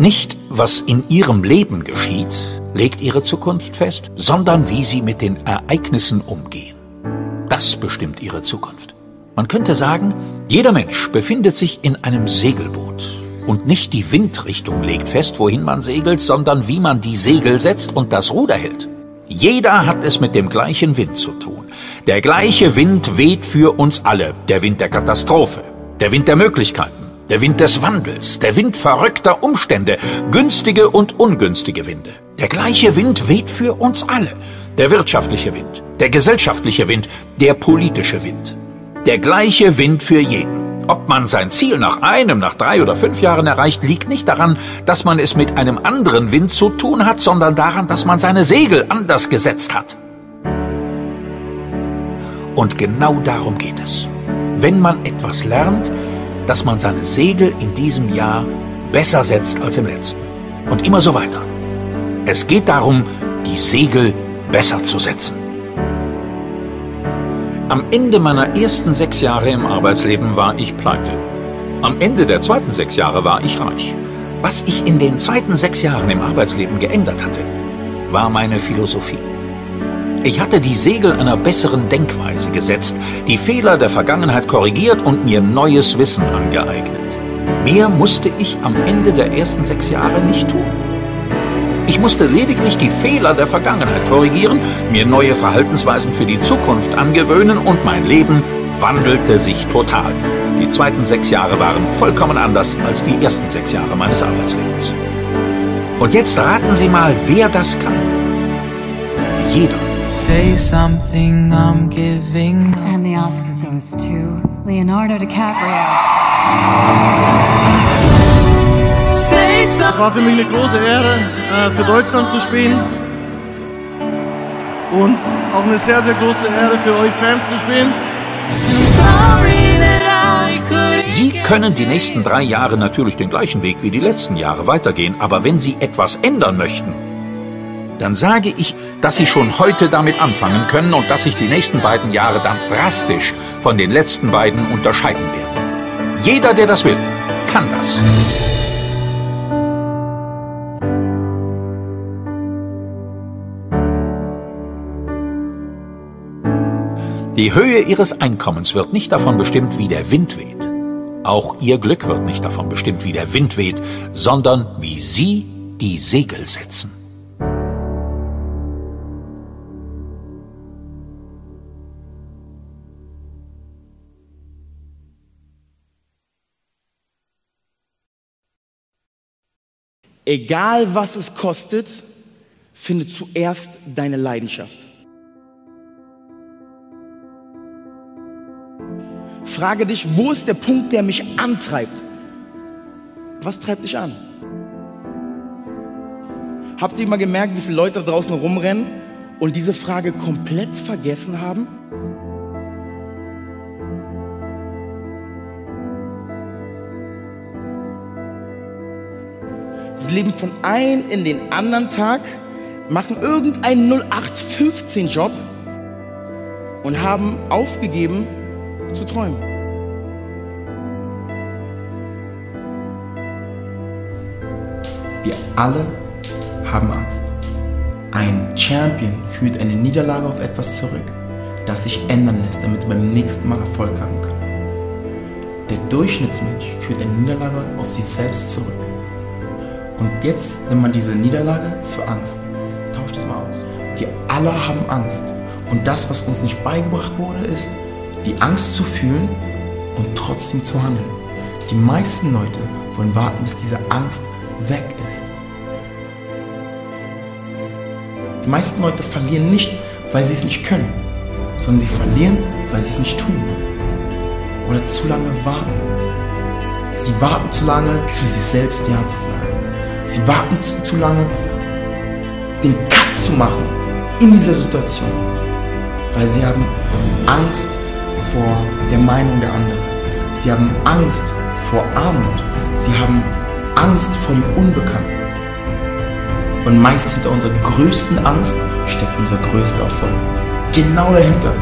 Nicht, was in ihrem Leben geschieht, legt ihre Zukunft fest, sondern wie sie mit den Ereignissen umgehen. Das bestimmt ihre Zukunft. Man könnte sagen, jeder Mensch befindet sich in einem Segelboot. Und nicht die Windrichtung legt fest, wohin man segelt, sondern wie man die Segel setzt und das Ruder hält. Jeder hat es mit dem gleichen Wind zu tun. Der gleiche Wind weht für uns alle. Der Wind der Katastrophe, der Wind der Möglichkeiten, der Wind des Wandels, der Wind verrückter Umstände, günstige und ungünstige Winde. Der gleiche Wind weht für uns alle. Der wirtschaftliche Wind, der gesellschaftliche Wind, der politische Wind. Der gleiche Wind für jeden. Ob man sein Ziel nach einem, nach drei oder fünf Jahren erreicht, liegt nicht daran, dass man es mit einem anderen Wind zu tun hat, sondern daran, dass man seine Segel anders gesetzt hat. Und genau darum geht es. Wenn man etwas lernt, dass man seine Segel in diesem Jahr besser setzt als im letzten. Und immer so weiter. Es geht darum, die Segel besser zu setzen. Am Ende meiner ersten sechs Jahre im Arbeitsleben war ich pleite. Am Ende der zweiten sechs Jahre war ich reich. Was ich in den zweiten sechs Jahren im Arbeitsleben geändert hatte, war meine Philosophie. Ich hatte die Segel einer besseren Denkweise gesetzt, die Fehler der Vergangenheit korrigiert und mir neues Wissen angeeignet. Mehr musste ich am Ende der ersten sechs Jahre nicht tun. Ich musste lediglich die Fehler der Vergangenheit korrigieren, mir neue Verhaltensweisen für die Zukunft angewöhnen und mein Leben wandelte sich total. Die zweiten sechs Jahre waren vollkommen anders als die ersten sechs Jahre meines Arbeitslebens. Und jetzt raten Sie mal, wer das kann. Jeder. Say something I'm giving. And the Oscar goes to Leonardo DiCaprio. Es war für mich eine große Ehre, äh, für Deutschland zu spielen. Und auch eine sehr, sehr große Ehre für euch Fans zu spielen. Sie können die nächsten drei Jahre natürlich den gleichen Weg wie die letzten Jahre weitergehen, aber wenn Sie etwas ändern möchten, dann sage ich, dass Sie schon heute damit anfangen können und dass sich die nächsten beiden Jahre dann drastisch von den letzten beiden unterscheiden werden. Jeder, der das will, kann das. Die Höhe ihres Einkommens wird nicht davon bestimmt, wie der Wind weht. Auch ihr Glück wird nicht davon bestimmt, wie der Wind weht, sondern wie sie die Segel setzen. Egal was es kostet, finde zuerst deine Leidenschaft. Frage dich, wo ist der Punkt, der mich antreibt? Was treibt dich an? Habt ihr mal gemerkt, wie viele Leute da draußen rumrennen und diese Frage komplett vergessen haben? Sie leben von einem in den anderen Tag, machen irgendeinen 0815-Job und haben aufgegeben, zu träumen. Wir alle haben Angst. Ein Champion führt eine Niederlage auf etwas zurück, das sich ändern lässt, damit er beim nächsten Mal Erfolg haben kann. Der Durchschnittsmensch führt eine Niederlage auf sich selbst zurück. Und jetzt nimmt man diese Niederlage für Angst. Tauscht das mal aus. Wir alle haben Angst. Und das, was uns nicht beigebracht wurde, ist, die Angst zu fühlen und trotzdem zu handeln. Die meisten Leute wollen warten, bis diese Angst weg ist. Die meisten Leute verlieren nicht, weil sie es nicht können, sondern sie verlieren, weil sie es nicht tun. Oder zu lange warten. Sie warten zu lange, zu sich selbst Ja zu sagen. Sie warten zu, zu lange, den Cut zu machen in dieser Situation. Weil sie haben Angst, vor der Meinung der anderen. Sie haben Angst vor Armut. Sie haben Angst vor dem Unbekannten. Und meist hinter unserer größten Angst steckt unser größter Erfolg. Genau dahinter.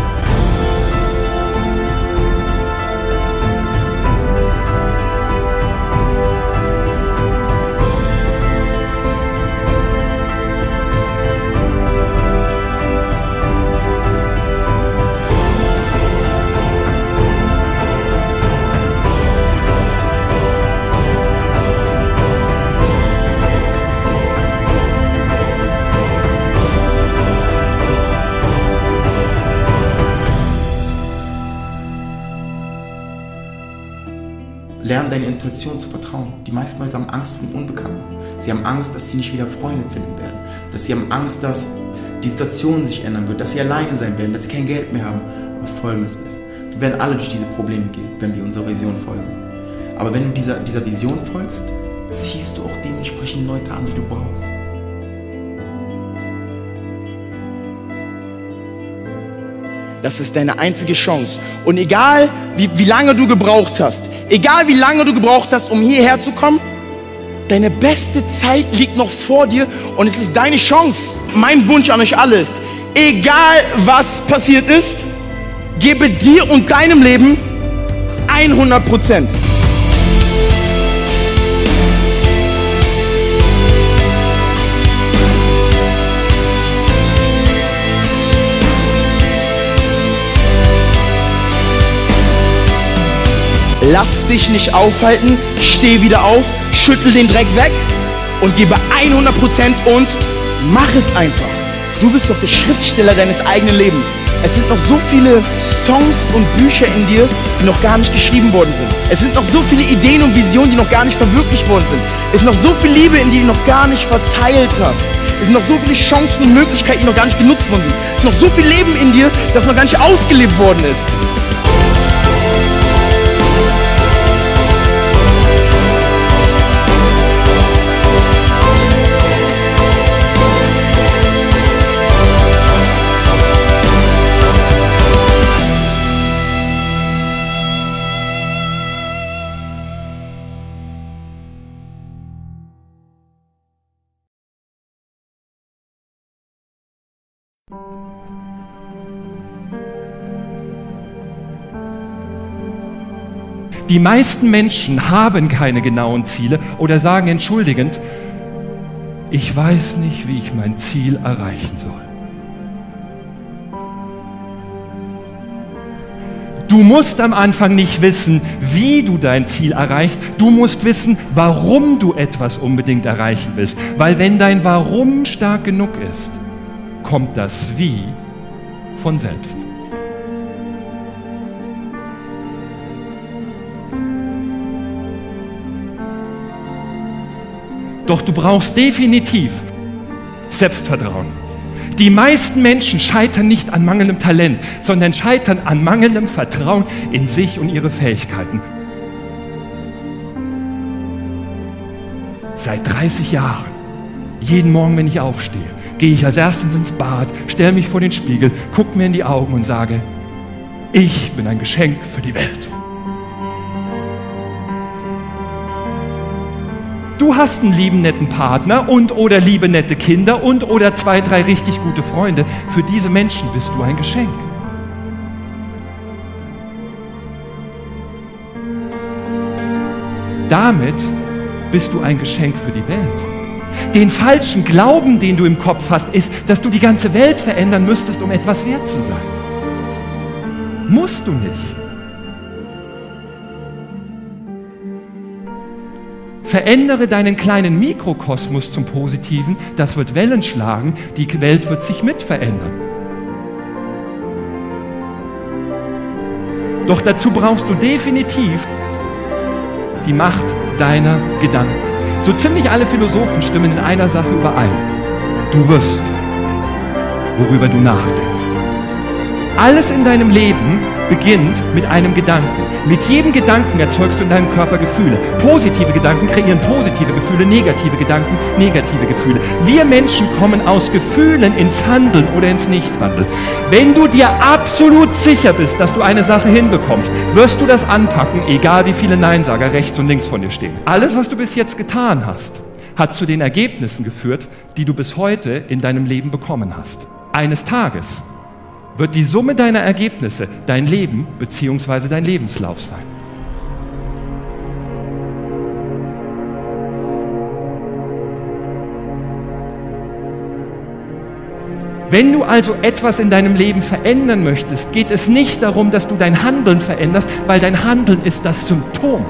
Intuition zu vertrauen. Die meisten Leute haben Angst vor dem Unbekannten. Sie haben Angst, dass sie nicht wieder Freunde finden werden. Dass sie haben Angst, dass die Situation sich ändern wird, dass sie alleine sein werden, dass sie kein Geld mehr haben. Aber folgendes ist, wir werden alle durch diese Probleme gehen, wenn wir unserer Vision folgen. Aber wenn du dieser, dieser Vision folgst, ziehst du auch dementsprechend Leute an, die du brauchst. Das ist deine einzige Chance. Und egal, wie, wie lange du gebraucht hast, egal wie lange du gebraucht hast, um hierher zu kommen, deine beste Zeit liegt noch vor dir und es ist deine Chance. Mein Wunsch an euch alle ist, egal was passiert ist, gebe dir und deinem Leben 100 Prozent. Lass dich nicht aufhalten, steh wieder auf, schüttel den Dreck weg und gebe 100% und mach es einfach. Du bist doch der Schriftsteller deines eigenen Lebens. Es sind noch so viele Songs und Bücher in dir, die noch gar nicht geschrieben worden sind. Es sind noch so viele Ideen und Visionen, die noch gar nicht verwirklicht worden sind. Es ist noch so viel Liebe in dir, die du noch gar nicht verteilt hast. Es sind noch so viele Chancen und Möglichkeiten, die noch gar nicht genutzt worden sind. Es ist noch so viel Leben in dir, das noch gar nicht ausgelebt worden ist. Die meisten Menschen haben keine genauen Ziele oder sagen entschuldigend, ich weiß nicht, wie ich mein Ziel erreichen soll. Du musst am Anfang nicht wissen, wie du dein Ziel erreichst. Du musst wissen, warum du etwas unbedingt erreichen willst. Weil wenn dein Warum stark genug ist, kommt das Wie von selbst. Doch du brauchst definitiv Selbstvertrauen. Die meisten Menschen scheitern nicht an mangelndem Talent, sondern scheitern an mangelndem Vertrauen in sich und ihre Fähigkeiten. Seit 30 Jahren, jeden Morgen, wenn ich aufstehe, gehe ich als erstes ins Bad, stelle mich vor den Spiegel, gucke mir in die Augen und sage, ich bin ein Geschenk für die Welt. Du hast einen lieben, netten Partner und oder liebe, nette Kinder und oder zwei, drei richtig gute Freunde. Für diese Menschen bist du ein Geschenk. Damit bist du ein Geschenk für die Welt. Den falschen Glauben, den du im Kopf hast, ist, dass du die ganze Welt verändern müsstest, um etwas wert zu sein. Musst du nicht. Verändere deinen kleinen Mikrokosmos zum Positiven, das wird Wellen schlagen, die Welt wird sich mit verändern. Doch dazu brauchst du definitiv die Macht deiner Gedanken. So ziemlich alle Philosophen stimmen in einer Sache überein. Du wirst, worüber du nachdenkst. Alles in deinem Leben beginnt mit einem Gedanken. Mit jedem Gedanken erzeugst du in deinem Körper Gefühle. Positive Gedanken kreieren positive Gefühle, negative Gedanken negative Gefühle. Wir Menschen kommen aus Gefühlen ins Handeln oder ins Nichthandeln. Wenn du dir absolut sicher bist, dass du eine Sache hinbekommst, wirst du das anpacken, egal wie viele Neinsager rechts und links von dir stehen. Alles, was du bis jetzt getan hast, hat zu den Ergebnissen geführt, die du bis heute in deinem Leben bekommen hast. Eines Tages wird die Summe deiner Ergebnisse dein Leben bzw. dein Lebenslauf sein. Wenn du also etwas in deinem Leben verändern möchtest, geht es nicht darum, dass du dein Handeln veränderst, weil dein Handeln ist das Symptom.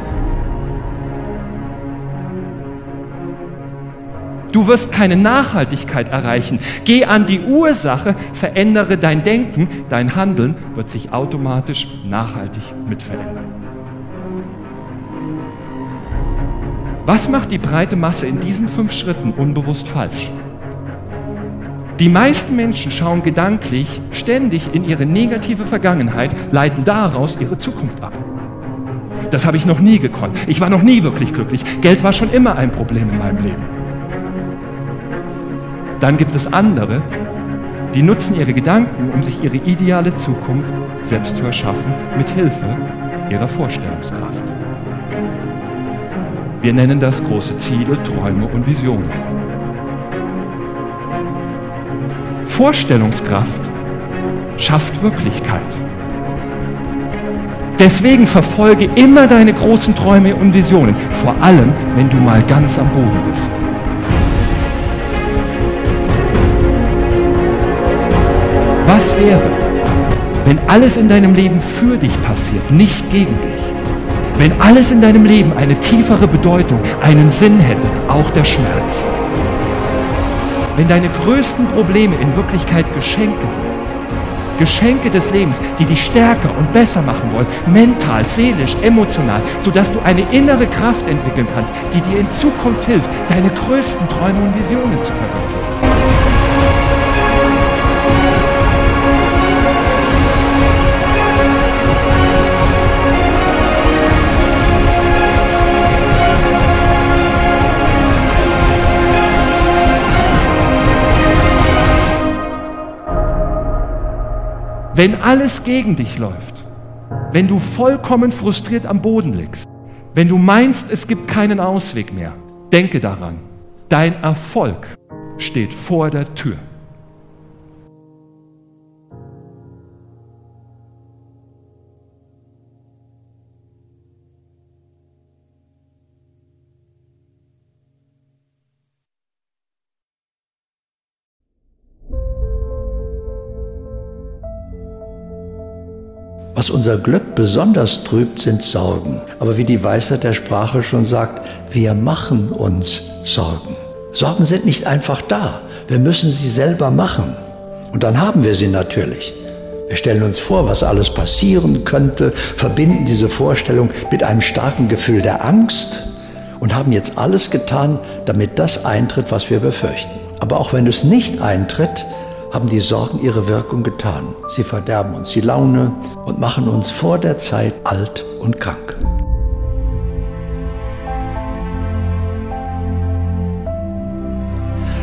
Du wirst keine Nachhaltigkeit erreichen. Geh an die Ursache, verändere dein Denken, dein Handeln wird sich automatisch nachhaltig mit verändern. Was macht die breite Masse in diesen fünf Schritten unbewusst falsch? Die meisten Menschen schauen gedanklich ständig in ihre negative Vergangenheit, leiten daraus ihre Zukunft ab. Das habe ich noch nie gekonnt. Ich war noch nie wirklich glücklich. Geld war schon immer ein Problem in meinem Leben. Dann gibt es andere, die nutzen ihre Gedanken, um sich ihre ideale Zukunft selbst zu erschaffen, mit Hilfe ihrer Vorstellungskraft. Wir nennen das große Ziele, Träume und Visionen. Vorstellungskraft schafft Wirklichkeit. Deswegen verfolge immer deine großen Träume und Visionen, vor allem wenn du mal ganz am Boden bist. Was wäre, wenn alles in deinem Leben für dich passiert, nicht gegen dich? Wenn alles in deinem Leben eine tiefere Bedeutung, einen Sinn hätte, auch der Schmerz? Wenn deine größten Probleme in Wirklichkeit Geschenke sind, Geschenke des Lebens, die dich stärker und besser machen wollen, mental, seelisch, emotional, sodass du eine innere Kraft entwickeln kannst, die dir in Zukunft hilft, deine größten Träume und Visionen zu verwirklichen. Wenn alles gegen dich läuft, wenn du vollkommen frustriert am Boden liegst, wenn du meinst, es gibt keinen Ausweg mehr, denke daran, dein Erfolg steht vor der Tür. Was unser Glück besonders trübt, sind Sorgen. Aber wie die Weisheit der Sprache schon sagt, wir machen uns Sorgen. Sorgen sind nicht einfach da. Wir müssen sie selber machen. Und dann haben wir sie natürlich. Wir stellen uns vor, was alles passieren könnte, verbinden diese Vorstellung mit einem starken Gefühl der Angst und haben jetzt alles getan, damit das eintritt, was wir befürchten. Aber auch wenn es nicht eintritt, haben die Sorgen ihre Wirkung getan. Sie verderben uns die Laune und machen uns vor der Zeit alt und krank.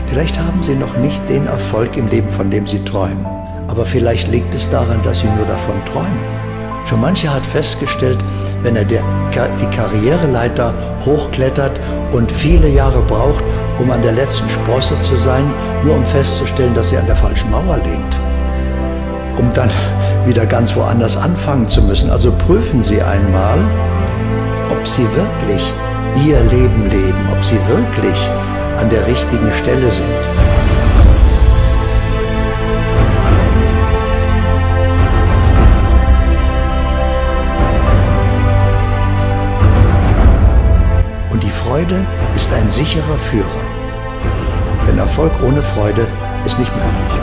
Vielleicht haben Sie noch nicht den Erfolg im Leben, von dem Sie träumen. Aber vielleicht liegt es daran, dass Sie nur davon träumen. Schon mancher hat festgestellt, wenn er der, die Karriereleiter hochklettert und viele Jahre braucht, um an der letzten Sprosse zu sein, nur um festzustellen, dass sie an der falschen Mauer liegt. Um dann wieder ganz woanders anfangen zu müssen. Also prüfen Sie einmal, ob Sie wirklich Ihr Leben leben, ob Sie wirklich an der richtigen Stelle sind. Freude ist ein sicherer Führer. Denn Erfolg ohne Freude ist nicht möglich.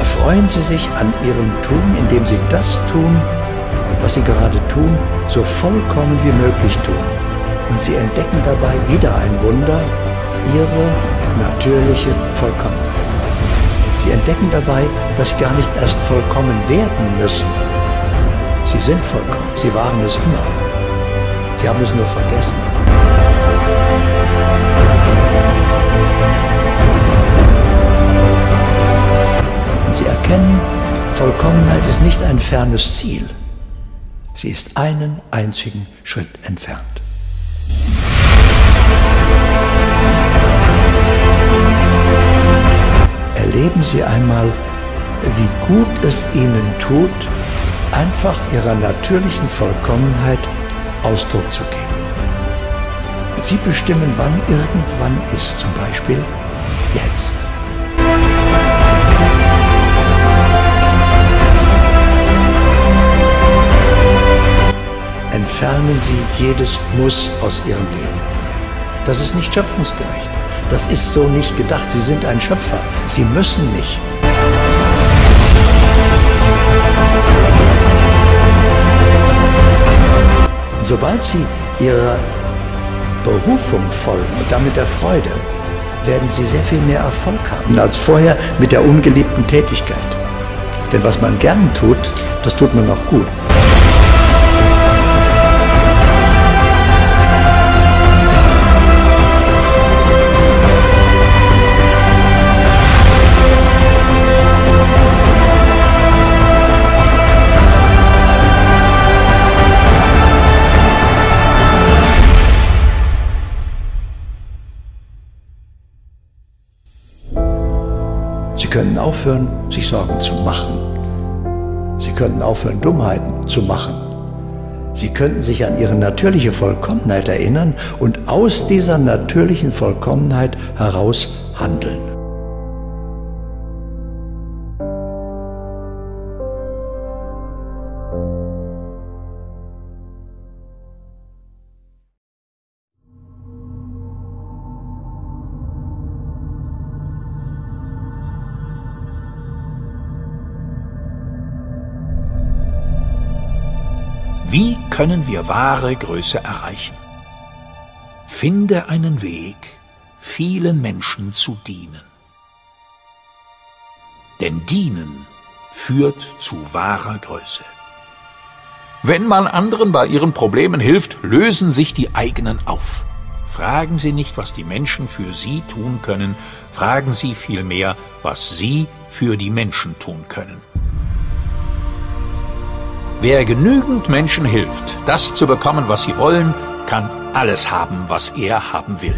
Erfreuen Sie sich an Ihrem Tun, indem Sie das tun, was Sie gerade tun, so vollkommen wie möglich tun. Und Sie entdecken dabei wieder ein Wunder, Ihre natürliche Vollkommenheit. Sie entdecken dabei, dass Sie gar nicht erst vollkommen werden müssen. Sie sind vollkommen, Sie waren es immer. Sie haben es nur vergessen. Und Sie erkennen, Vollkommenheit ist nicht ein fernes Ziel. Sie ist einen einzigen Schritt entfernt. Erleben Sie einmal, wie gut es Ihnen tut, einfach Ihrer natürlichen Vollkommenheit Ausdruck zu geben. Sie bestimmen, wann irgendwann ist, zum Beispiel jetzt. Entfernen Sie jedes Muss aus Ihrem Leben. Das ist nicht schöpfungsgerecht. Das ist so nicht gedacht. Sie sind ein Schöpfer. Sie müssen nicht. Und sobald sie ihrer Berufung folgen und damit der Freude, werden sie sehr viel mehr Erfolg haben als vorher mit der ungeliebten Tätigkeit. Denn was man gern tut, das tut man auch gut. Aufhören, sich Sorgen zu machen. Sie könnten aufhören, Dummheiten zu machen. Sie könnten sich an ihre natürliche Vollkommenheit erinnern und aus dieser natürlichen Vollkommenheit heraus handeln. Können wir wahre Größe erreichen? Finde einen Weg, vielen Menschen zu dienen. Denn dienen führt zu wahrer Größe. Wenn man anderen bei ihren Problemen hilft, lösen sich die eigenen auf. Fragen Sie nicht, was die Menschen für Sie tun können, fragen Sie vielmehr, was Sie für die Menschen tun können. Wer genügend Menschen hilft, das zu bekommen, was sie wollen, kann alles haben, was er haben will.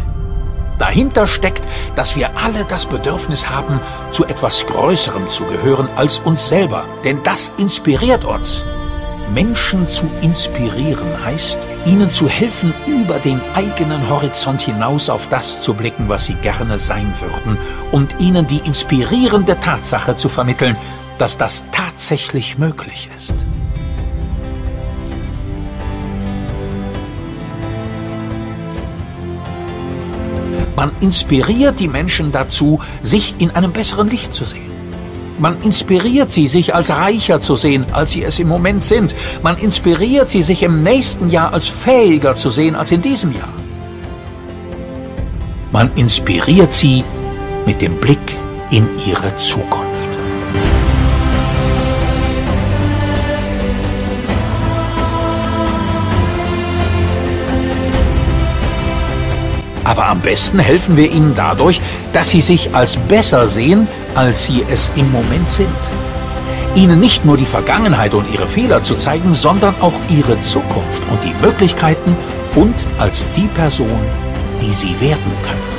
Dahinter steckt, dass wir alle das Bedürfnis haben, zu etwas Größerem zu gehören als uns selber. Denn das inspiriert uns. Menschen zu inspirieren heißt, ihnen zu helfen, über den eigenen Horizont hinaus auf das zu blicken, was sie gerne sein würden, und ihnen die inspirierende Tatsache zu vermitteln, dass das tatsächlich möglich ist. Man inspiriert die Menschen dazu, sich in einem besseren Licht zu sehen. Man inspiriert sie, sich als reicher zu sehen, als sie es im Moment sind. Man inspiriert sie, sich im nächsten Jahr als fähiger zu sehen als in diesem Jahr. Man inspiriert sie mit dem Blick in ihre Zukunft. Aber am besten helfen wir ihnen dadurch, dass sie sich als besser sehen, als sie es im Moment sind. Ihnen nicht nur die Vergangenheit und ihre Fehler zu zeigen, sondern auch ihre Zukunft und die Möglichkeiten und als die Person, die sie werden können.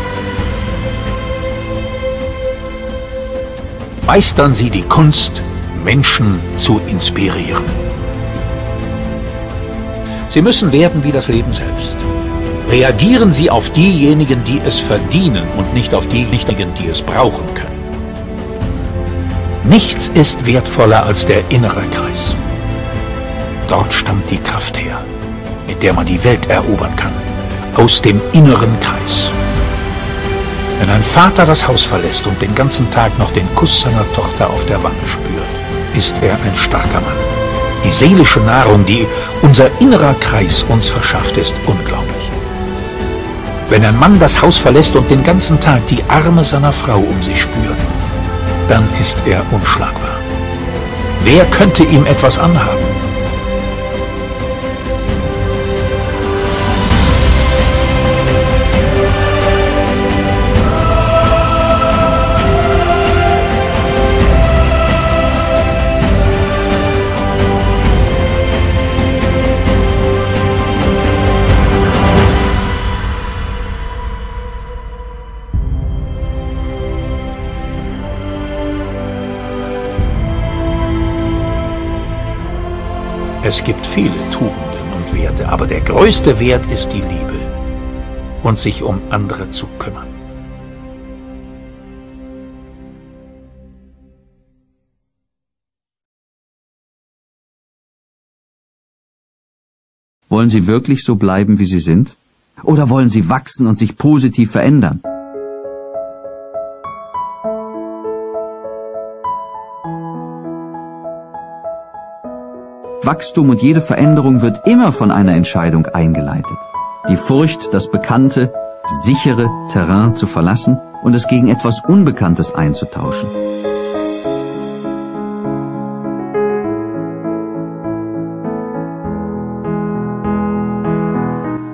Meistern Sie die Kunst, Menschen zu inspirieren. Sie müssen werden wie das Leben selbst. Reagieren Sie auf diejenigen, die es verdienen und nicht auf diejenigen, die es brauchen können. Nichts ist wertvoller als der innere Kreis. Dort stammt die Kraft her, mit der man die Welt erobern kann. Aus dem inneren Kreis. Wenn ein Vater das Haus verlässt und den ganzen Tag noch den Kuss seiner Tochter auf der Wange spürt, ist er ein starker Mann. Die seelische Nahrung, die unser innerer Kreis uns verschafft, ist unglaublich. Wenn ein Mann das Haus verlässt und den ganzen Tag die Arme seiner Frau um sich spürt, dann ist er unschlagbar. Wer könnte ihm etwas anhaben? Es gibt viele Tugenden und Werte, aber der größte Wert ist die Liebe und sich um andere zu kümmern. Wollen Sie wirklich so bleiben, wie Sie sind? Oder wollen Sie wachsen und sich positiv verändern? Wachstum und jede Veränderung wird immer von einer Entscheidung eingeleitet. Die Furcht, das bekannte, sichere Terrain zu verlassen und es gegen etwas Unbekanntes einzutauschen.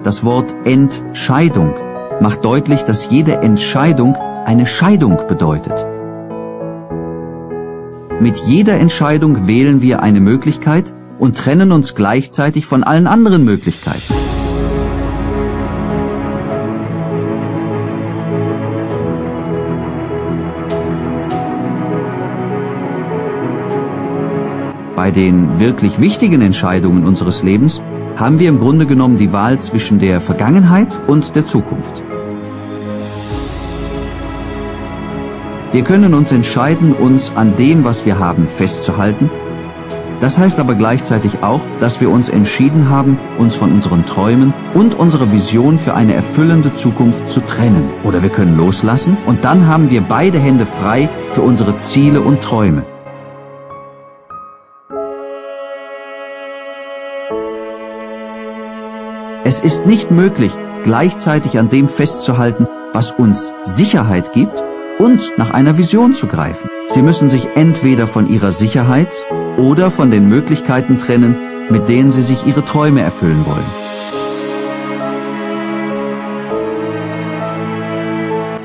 Das Wort Entscheidung macht deutlich, dass jede Entscheidung eine Scheidung bedeutet. Mit jeder Entscheidung wählen wir eine Möglichkeit und trennen uns gleichzeitig von allen anderen Möglichkeiten. Bei den wirklich wichtigen Entscheidungen unseres Lebens haben wir im Grunde genommen die Wahl zwischen der Vergangenheit und der Zukunft. Wir können uns entscheiden, uns an dem, was wir haben, festzuhalten. Das heißt aber gleichzeitig auch, dass wir uns entschieden haben, uns von unseren Träumen und unserer Vision für eine erfüllende Zukunft zu trennen. Oder wir können loslassen und dann haben wir beide Hände frei für unsere Ziele und Träume. Es ist nicht möglich, gleichzeitig an dem festzuhalten, was uns Sicherheit gibt und nach einer Vision zu greifen. Sie müssen sich entweder von ihrer Sicherheit oder von den Möglichkeiten trennen, mit denen sie sich ihre Träume erfüllen wollen.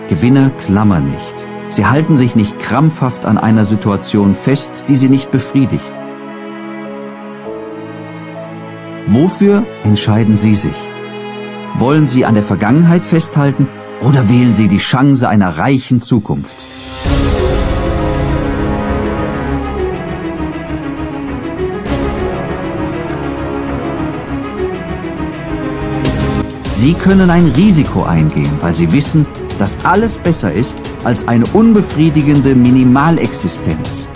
Gewinner klammern nicht. Sie halten sich nicht krampfhaft an einer Situation fest, die sie nicht befriedigt. Wofür entscheiden Sie sich? Wollen Sie an der Vergangenheit festhalten oder wählen Sie die Chance einer reichen Zukunft? Sie können ein Risiko eingehen, weil Sie wissen, dass alles besser ist als eine unbefriedigende Minimalexistenz.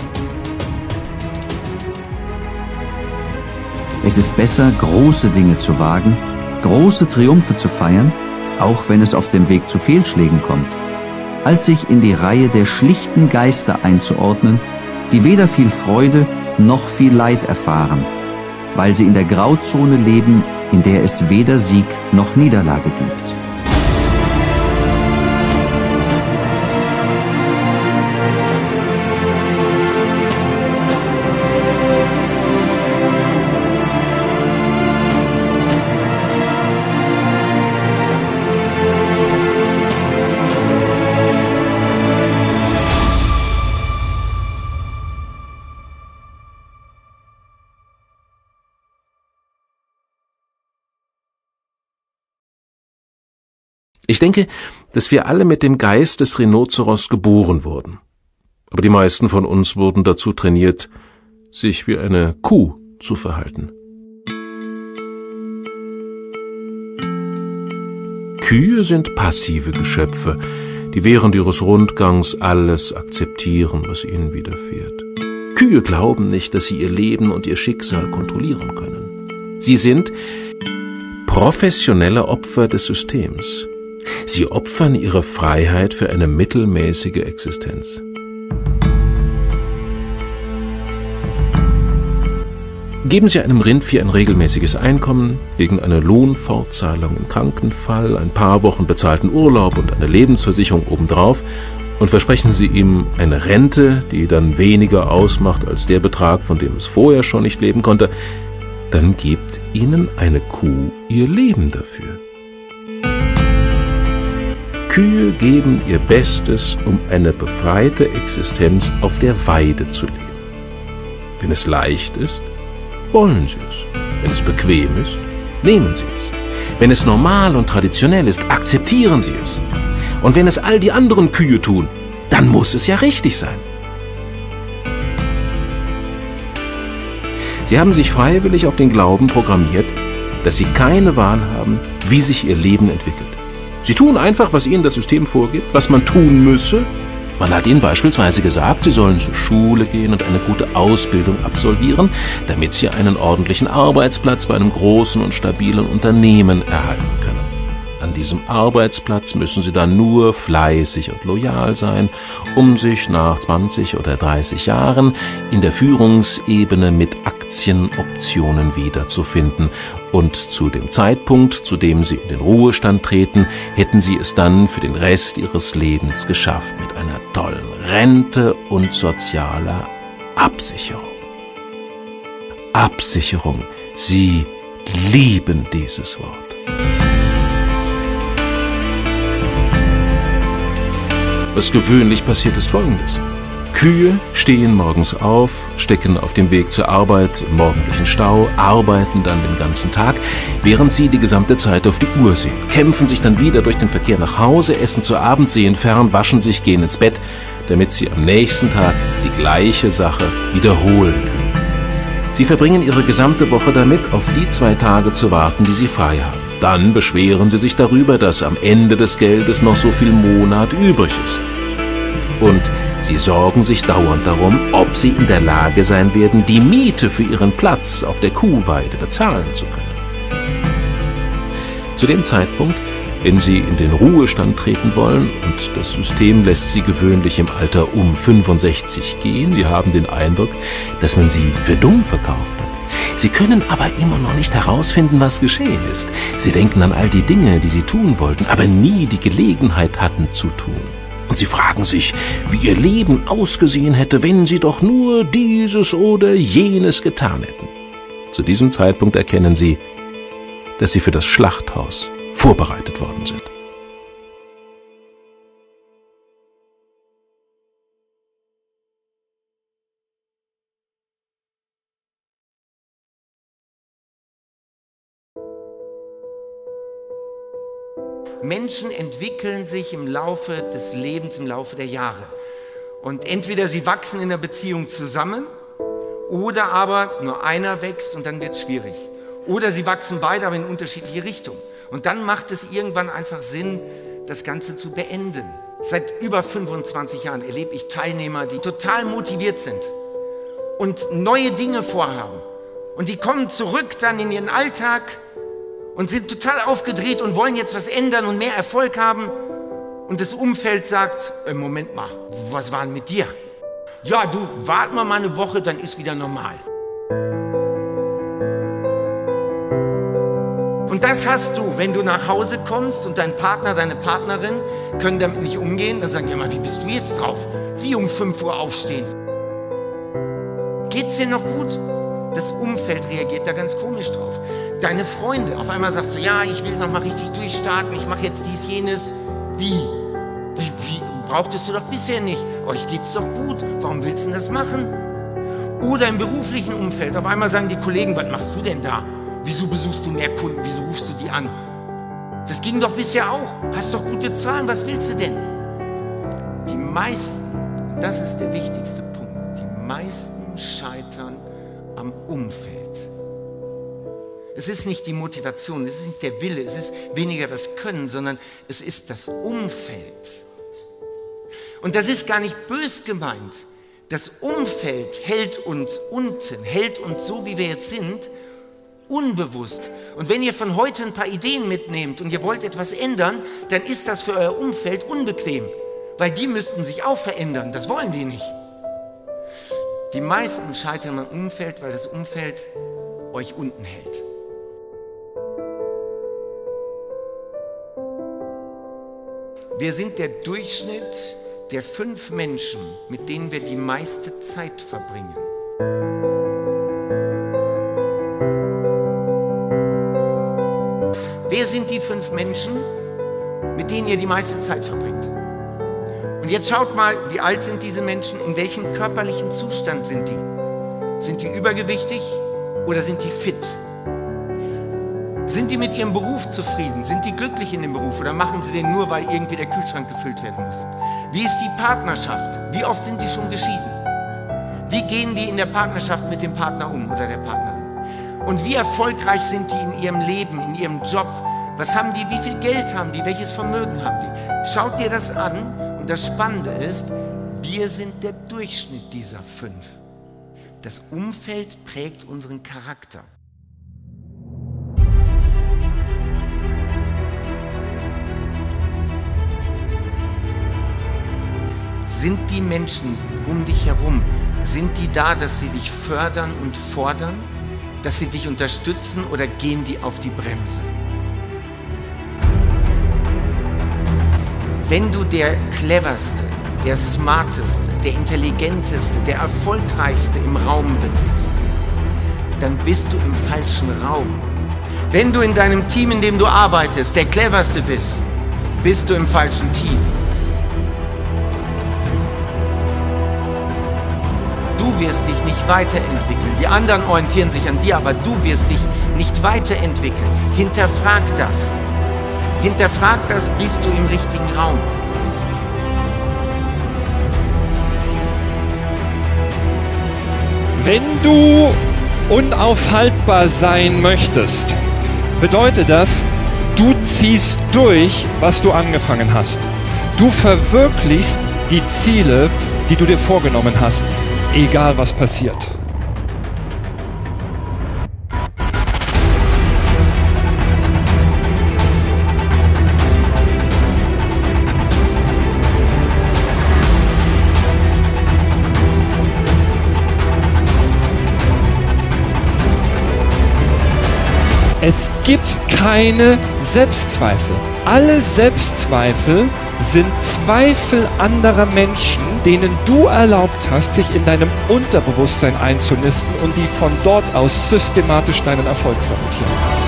Es ist besser, große Dinge zu wagen, große Triumphe zu feiern, auch wenn es auf dem Weg zu Fehlschlägen kommt, als sich in die Reihe der schlichten Geister einzuordnen, die weder viel Freude noch viel Leid erfahren, weil sie in der Grauzone leben, in der es weder Sieg noch Niederlage gibt. Ich denke, dass wir alle mit dem Geist des Rhinoceros geboren wurden. Aber die meisten von uns wurden dazu trainiert, sich wie eine Kuh zu verhalten. Kühe sind passive Geschöpfe, die während ihres Rundgangs alles akzeptieren, was ihnen widerfährt. Kühe glauben nicht, dass sie ihr Leben und ihr Schicksal kontrollieren können. Sie sind professionelle Opfer des Systems. Sie opfern ihre Freiheit für eine mittelmäßige Existenz. Geben Sie einem Rindvieh ein regelmäßiges Einkommen, gegen eine Lohnfortzahlung im Krankenfall, ein paar Wochen bezahlten Urlaub und eine Lebensversicherung obendrauf und versprechen Sie ihm eine Rente, die dann weniger ausmacht als der Betrag, von dem es vorher schon nicht leben konnte, dann gibt Ihnen eine Kuh ihr Leben dafür. Kühe geben ihr Bestes, um eine befreite Existenz auf der Weide zu leben. Wenn es leicht ist, wollen sie es. Wenn es bequem ist, nehmen sie es. Wenn es normal und traditionell ist, akzeptieren sie es. Und wenn es all die anderen Kühe tun, dann muss es ja richtig sein. Sie haben sich freiwillig auf den Glauben programmiert, dass sie keine Wahl haben, wie sich ihr Leben entwickelt. Sie tun einfach, was ihnen das System vorgibt, was man tun müsse. Man hat ihnen beispielsweise gesagt, sie sollen zur Schule gehen und eine gute Ausbildung absolvieren, damit sie einen ordentlichen Arbeitsplatz bei einem großen und stabilen Unternehmen erhalten können. An diesem Arbeitsplatz müssen Sie dann nur fleißig und loyal sein, um sich nach 20 oder 30 Jahren in der Führungsebene mit Aktienoptionen wiederzufinden. Und zu dem Zeitpunkt, zu dem Sie in den Ruhestand treten, hätten Sie es dann für den Rest Ihres Lebens geschafft mit einer tollen Rente und sozialer Absicherung. Absicherung. Sie lieben dieses Wort. Was gewöhnlich passiert ist folgendes. Kühe stehen morgens auf, stecken auf dem Weg zur Arbeit im morgendlichen Stau, arbeiten dann den ganzen Tag, während sie die gesamte Zeit auf die Uhr sehen, kämpfen sich dann wieder durch den Verkehr nach Hause, essen zu Abend, sehen fern, waschen sich, gehen ins Bett, damit sie am nächsten Tag die gleiche Sache wiederholen können. Sie verbringen ihre gesamte Woche damit, auf die zwei Tage zu warten, die sie frei haben. Dann beschweren sie sich darüber, dass am Ende des Geldes noch so viel Monat übrig ist. Und sie sorgen sich dauernd darum, ob sie in der Lage sein werden, die Miete für ihren Platz auf der Kuhweide bezahlen zu können. Zu dem Zeitpunkt, wenn Sie in den Ruhestand treten wollen, und das System lässt Sie gewöhnlich im Alter um 65 gehen, Sie haben den Eindruck, dass man Sie für dumm verkauft hat. Sie können aber immer noch nicht herausfinden, was geschehen ist. Sie denken an all die Dinge, die Sie tun wollten, aber nie die Gelegenheit hatten zu tun. Und Sie fragen sich, wie Ihr Leben ausgesehen hätte, wenn Sie doch nur dieses oder jenes getan hätten. Zu diesem Zeitpunkt erkennen Sie, dass Sie für das Schlachthaus vorbereitet worden sind. Menschen entwickeln sich im Laufe des Lebens, im Laufe der Jahre. Und entweder sie wachsen in der Beziehung zusammen oder aber nur einer wächst und dann wird es schwierig. Oder sie wachsen beide, aber in unterschiedliche Richtungen. Und dann macht es irgendwann einfach Sinn, das Ganze zu beenden. Seit über 25 Jahren erlebe ich Teilnehmer, die total motiviert sind und neue Dinge vorhaben. Und die kommen zurück dann in ihren Alltag und sind total aufgedreht und wollen jetzt was ändern und mehr Erfolg haben. Und das Umfeld sagt, äh, Moment mal, was war denn mit dir? Ja, du, wart mal eine Woche, dann ist wieder normal. Und das hast du, wenn du nach Hause kommst und dein Partner, deine Partnerin können damit nicht umgehen, dann sagen die immer, wie bist du jetzt drauf? Wie um 5 Uhr aufstehen? Geht's dir noch gut? Das Umfeld reagiert da ganz komisch drauf. Deine Freunde, auf einmal sagst du, ja, ich will noch mal richtig durchstarten, ich mache jetzt dies, jenes. Wie? Wie, wie? Brauchtest du doch bisher nicht. Euch geht's doch gut. Warum willst du denn das machen? Oder im beruflichen Umfeld, auf einmal sagen die Kollegen, was machst du denn da? Wieso besuchst du mehr Kunden? Wieso rufst du die an? Das ging doch bisher auch. Hast doch gute Zahlen. Was willst du denn? Die meisten, das ist der wichtigste Punkt, die meisten scheitern am Umfeld. Es ist nicht die Motivation, es ist nicht der Wille, es ist weniger das Können, sondern es ist das Umfeld. Und das ist gar nicht bös gemeint. Das Umfeld hält uns unten, hält uns so, wie wir jetzt sind, unbewusst. Und wenn ihr von heute ein paar Ideen mitnehmt und ihr wollt etwas ändern, dann ist das für euer Umfeld unbequem, weil die müssten sich auch verändern. Das wollen die nicht. Die meisten scheitern am Umfeld, weil das Umfeld euch unten hält. Wir sind der Durchschnitt der fünf Menschen, mit denen wir die meiste Zeit verbringen. Wer sind die fünf Menschen, mit denen ihr die meiste Zeit verbringt? Und jetzt schaut mal, wie alt sind diese Menschen, in welchem körperlichen Zustand sind die? Sind die übergewichtig oder sind die fit? Sind die mit ihrem Beruf zufrieden? Sind die glücklich in dem Beruf oder machen sie den nur, weil irgendwie der Kühlschrank gefüllt werden muss? Wie ist die Partnerschaft? Wie oft sind die schon geschieden? Wie gehen die in der Partnerschaft mit dem Partner um oder der Partnerin? Und wie erfolgreich sind die in ihrem Leben, in ihrem Job? Was haben die? Wie viel Geld haben die? Welches Vermögen haben die? Schaut dir das an. Und das Spannende ist, wir sind der Durchschnitt dieser fünf. Das Umfeld prägt unseren Charakter. Sind die Menschen um dich herum, sind die da, dass sie dich fördern und fordern, dass sie dich unterstützen oder gehen die auf die Bremse? Wenn du der cleverste, der smarteste, der intelligenteste, der erfolgreichste im Raum bist, dann bist du im falschen Raum. Wenn du in deinem Team, in dem du arbeitest, der cleverste bist, bist du im falschen Team. Du wirst dich nicht weiterentwickeln. Die anderen orientieren sich an dir, aber du wirst dich nicht weiterentwickeln. Hinterfrag das. Hinterfrag das, bist du im richtigen Raum. Wenn du unaufhaltbar sein möchtest, bedeutet das, du ziehst durch, was du angefangen hast. Du verwirklichst die Ziele, die du dir vorgenommen hast, egal was passiert. Gibt keine Selbstzweifel. Alle Selbstzweifel sind Zweifel anderer Menschen, denen du erlaubt hast, sich in deinem Unterbewusstsein einzunisten und die von dort aus systematisch deinen Erfolg sabotieren.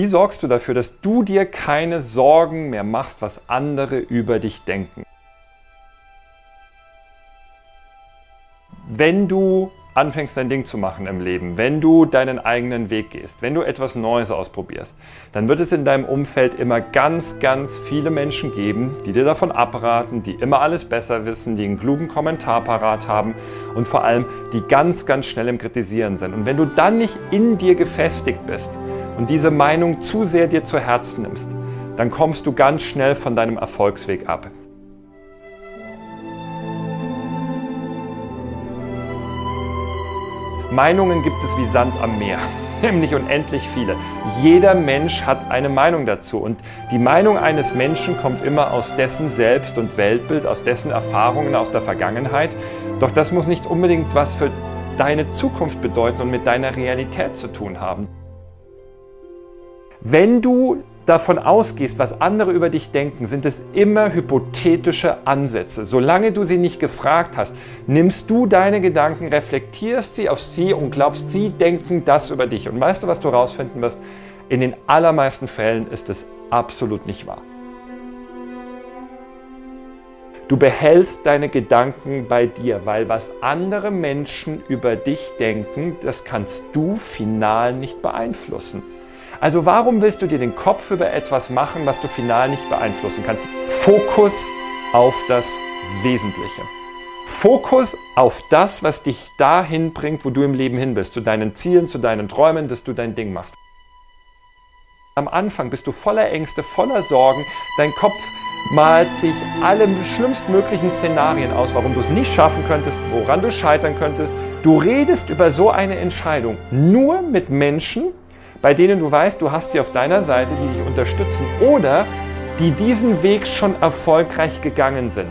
Wie sorgst du dafür, dass du dir keine Sorgen mehr machst, was andere über dich denken? Wenn du anfängst dein Ding zu machen im Leben, wenn du deinen eigenen Weg gehst, wenn du etwas Neues ausprobierst, dann wird es in deinem Umfeld immer ganz, ganz viele Menschen geben, die dir davon abraten, die immer alles besser wissen, die einen klugen Kommentar parat haben und vor allem die ganz, ganz schnell im Kritisieren sind. Und wenn du dann nicht in dir gefestigt bist, und diese Meinung zu sehr dir zu Herzen nimmst, dann kommst du ganz schnell von deinem Erfolgsweg ab. Meinungen gibt es wie Sand am Meer, nämlich unendlich viele. Jeder Mensch hat eine Meinung dazu und die Meinung eines Menschen kommt immer aus dessen Selbst- und Weltbild, aus dessen Erfahrungen aus der Vergangenheit. Doch das muss nicht unbedingt was für deine Zukunft bedeuten und mit deiner Realität zu tun haben. Wenn du davon ausgehst, was andere über dich denken, sind es immer hypothetische Ansätze. Solange du sie nicht gefragt hast, nimmst du deine Gedanken, reflektierst sie auf sie und glaubst, sie denken das über dich. Und weißt du, was du herausfinden wirst? In den allermeisten Fällen ist es absolut nicht wahr. Du behältst deine Gedanken bei dir, weil was andere Menschen über dich denken, das kannst du final nicht beeinflussen. Also warum willst du dir den Kopf über etwas machen, was du final nicht beeinflussen kannst? Fokus auf das Wesentliche. Fokus auf das, was dich dahin bringt, wo du im Leben hin bist, zu deinen Zielen, zu deinen Träumen, dass du dein Ding machst. Am Anfang bist du voller Ängste, voller Sorgen, dein Kopf malt sich alle schlimmstmöglichen Szenarien aus, warum du es nicht schaffen könntest, woran du scheitern könntest. Du redest über so eine Entscheidung nur mit Menschen, bei denen du weißt, du hast sie auf deiner Seite, die dich unterstützen oder die diesen Weg schon erfolgreich gegangen sind.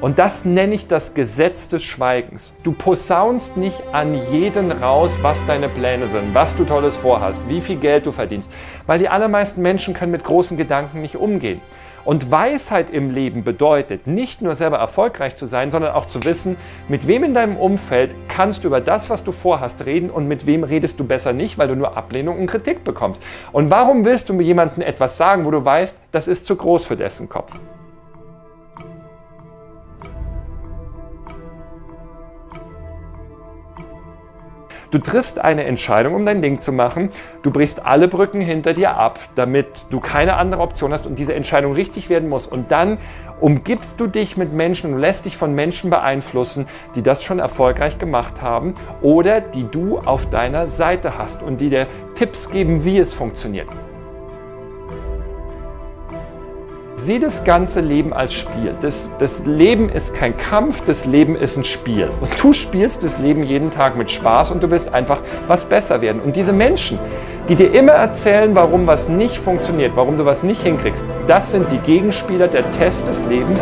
Und das nenne ich das Gesetz des Schweigens. Du posaunst nicht an jeden raus, was deine Pläne sind, was du tolles vorhast, wie viel Geld du verdienst, weil die allermeisten Menschen können mit großen Gedanken nicht umgehen. Und Weisheit im Leben bedeutet, nicht nur selber erfolgreich zu sein, sondern auch zu wissen, mit wem in deinem Umfeld kannst du über das, was du vorhast, reden und mit wem redest du besser nicht, weil du nur Ablehnung und Kritik bekommst. Und warum willst du mir jemandem etwas sagen, wo du weißt, das ist zu groß für dessen Kopf? Du triffst eine Entscheidung, um dein Ding zu machen. Du brichst alle Brücken hinter dir ab, damit du keine andere Option hast und diese Entscheidung richtig werden muss. Und dann umgibst du dich mit Menschen und lässt dich von Menschen beeinflussen, die das schon erfolgreich gemacht haben oder die du auf deiner Seite hast und die dir Tipps geben, wie es funktioniert. Sieh das ganze Leben als Spiel. Das, das Leben ist kein Kampf, das Leben ist ein Spiel. Und du spielst das Leben jeden Tag mit Spaß und du willst einfach was besser werden. Und diese Menschen, die dir immer erzählen, warum was nicht funktioniert, warum du was nicht hinkriegst, das sind die Gegenspieler der Test des Lebens.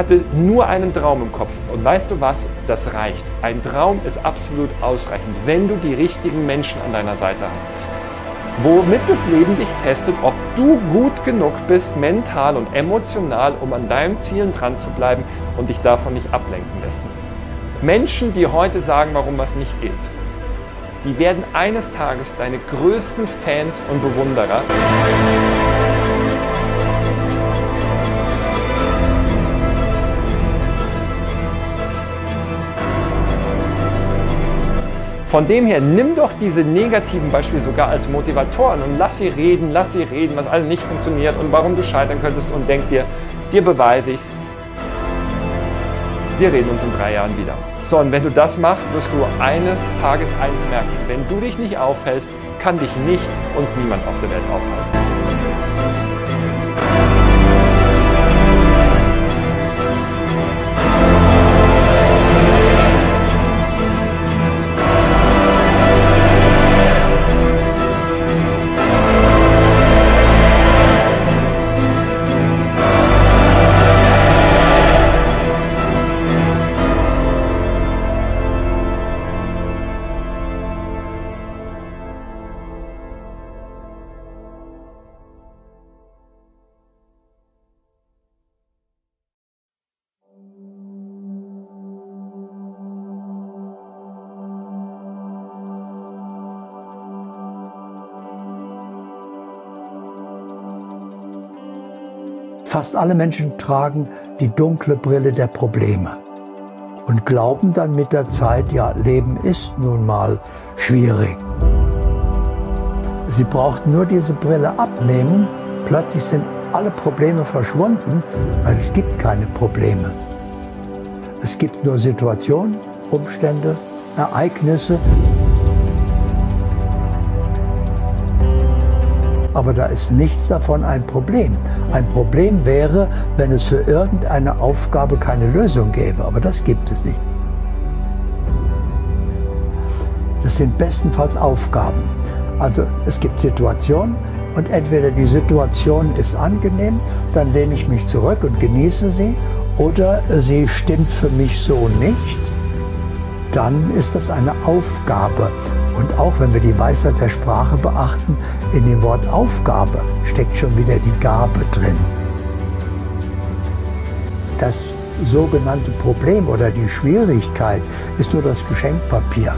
Hatte nur einen Traum im Kopf. Und weißt du was? Das reicht. Ein Traum ist absolut ausreichend, wenn du die richtigen Menschen an deiner Seite hast. Womit das Leben dich testet, ob du gut genug bist, mental und emotional, um an deinen Zielen dran zu bleiben und dich davon nicht ablenken lässt. Menschen, die heute sagen, warum was nicht geht, die werden eines Tages deine größten Fans und Bewunderer. Von dem her, nimm doch diese negativen Beispiele sogar als Motivatoren und lass sie reden, lass sie reden, was alles nicht funktioniert und warum du scheitern könntest und denk dir, dir beweise ich's. Wir reden uns in drei Jahren wieder. So, und wenn du das machst, wirst du eines Tages eins merken. Wenn du dich nicht aufhältst, kann dich nichts und niemand auf der Welt aufhalten. Fast alle Menschen tragen die dunkle Brille der Probleme und glauben dann mit der Zeit, ja, Leben ist nun mal schwierig. Sie brauchten nur diese Brille abnehmen, plötzlich sind alle Probleme verschwunden, weil es gibt keine Probleme. Es gibt nur Situationen, Umstände, Ereignisse, aber da ist nichts davon ein Problem. Ein Problem wäre, wenn es für irgendeine Aufgabe keine Lösung gäbe, aber das gibt es nicht. Das sind bestenfalls Aufgaben. Also es gibt Situationen und entweder die Situation ist angenehm, dann lehne ich mich zurück und genieße sie, oder sie stimmt für mich so nicht, dann ist das eine Aufgabe. Und auch wenn wir die Weisheit der Sprache beachten, in dem Wort Aufgabe steckt schon wieder die Gabe drin. Das sogenannte Problem oder die Schwierigkeit ist nur das Geschenkpapier.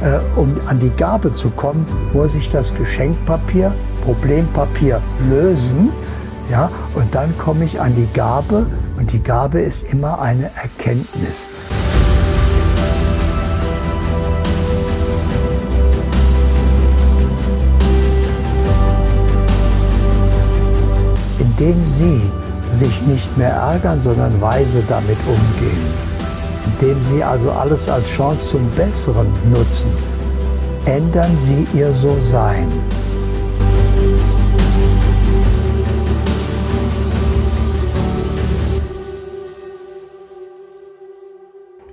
Äh, um an die Gabe zu kommen, muss ich das Geschenkpapier, Problempapier lösen. Ja, und dann komme ich an die Gabe und die Gabe ist immer eine Erkenntnis. Indem Sie sich nicht mehr ärgern, sondern weise damit umgehen. Indem Sie also alles als Chance zum Besseren nutzen, ändern Sie Ihr So-Sein.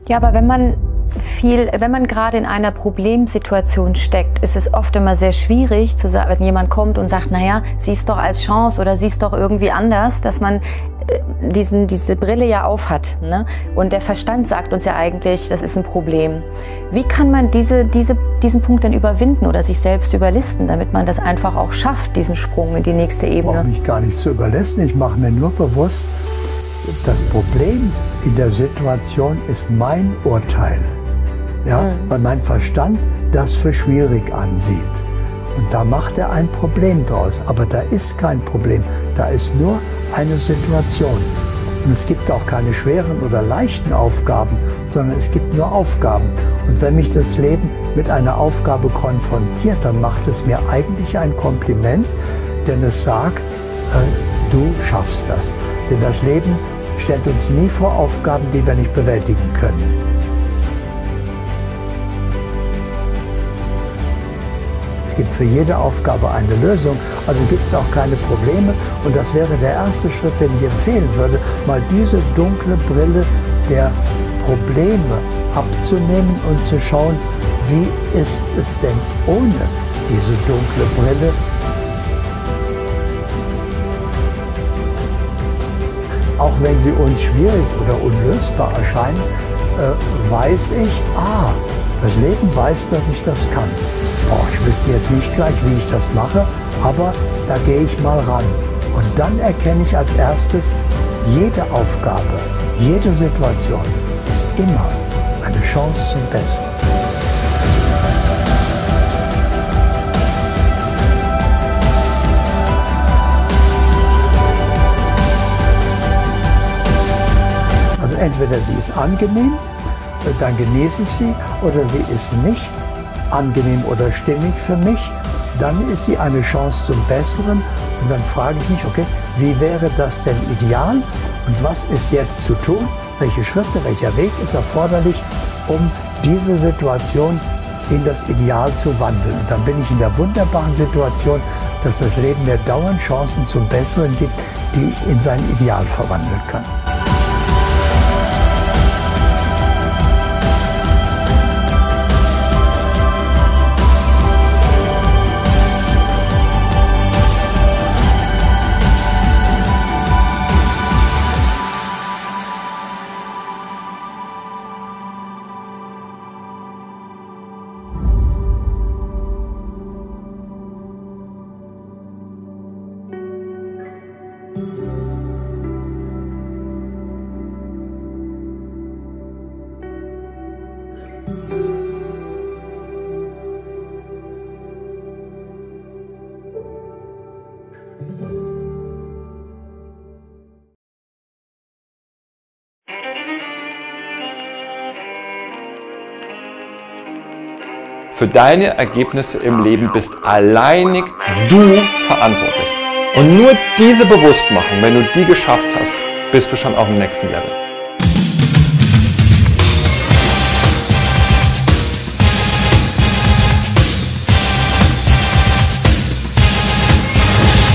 Ja, aber wenn man viel, wenn man gerade in einer Problemsituation steckt, ist es oft immer sehr schwierig, zu sagen, wenn jemand kommt und sagt, naja, siehst doch als Chance oder siehst doch irgendwie anders, dass man äh, diesen, diese Brille ja aufhat. Ne? Und der Verstand sagt uns ja eigentlich, das ist ein Problem. Wie kann man diese, diese, diesen Punkt denn überwinden oder sich selbst überlisten, damit man das einfach auch schafft, diesen Sprung in die nächste Ebene? Ich brauche mich gar nicht zu überlisten. Ich mache mir nur bewusst, das Problem in der Situation ist mein Urteil ja, mhm. weil mein Verstand das für schwierig ansieht. Und da macht er ein Problem draus. Aber da ist kein Problem. Da ist nur eine Situation. Und es gibt auch keine schweren oder leichten Aufgaben, sondern es gibt nur Aufgaben. Und wenn mich das Leben mit einer Aufgabe konfrontiert, dann macht es mir eigentlich ein Kompliment, denn es sagt, äh, du schaffst das. Denn das Leben stellt uns nie vor Aufgaben, die wir nicht bewältigen können. Es gibt für jede Aufgabe eine Lösung, also gibt es auch keine Probleme. Und das wäre der erste Schritt, den ich empfehlen würde, mal diese dunkle Brille der Probleme abzunehmen und zu schauen, wie ist es denn ohne diese dunkle Brille auch wenn sie uns schwierig oder unlösbar erscheinen, äh, weiß ich, ah, das Leben weiß, dass ich das kann. Oh, ich wüsste jetzt nicht gleich, wie ich das mache, aber da gehe ich mal ran. Und dann erkenne ich als erstes, jede Aufgabe, jede Situation ist immer eine Chance zum Besseren. Also entweder sie ist angenehm, dann genieße ich sie, oder sie ist nicht angenehm oder stimmig für mich, dann ist sie eine Chance zum Besseren. Und dann frage ich mich, okay, wie wäre das denn ideal? Und was ist jetzt zu tun? Welche Schritte, welcher Weg ist erforderlich, um diese Situation in das Ideal zu wandeln? Und dann bin ich in der wunderbaren Situation, dass das Leben mir dauernd Chancen zum Besseren gibt, die ich in sein Ideal verwandeln kann. Für deine Ergebnisse im Leben bist alleinig du verantwortlich. Und nur diese Bewusstmachung, wenn du die geschafft hast, bist du schon auf dem nächsten Level.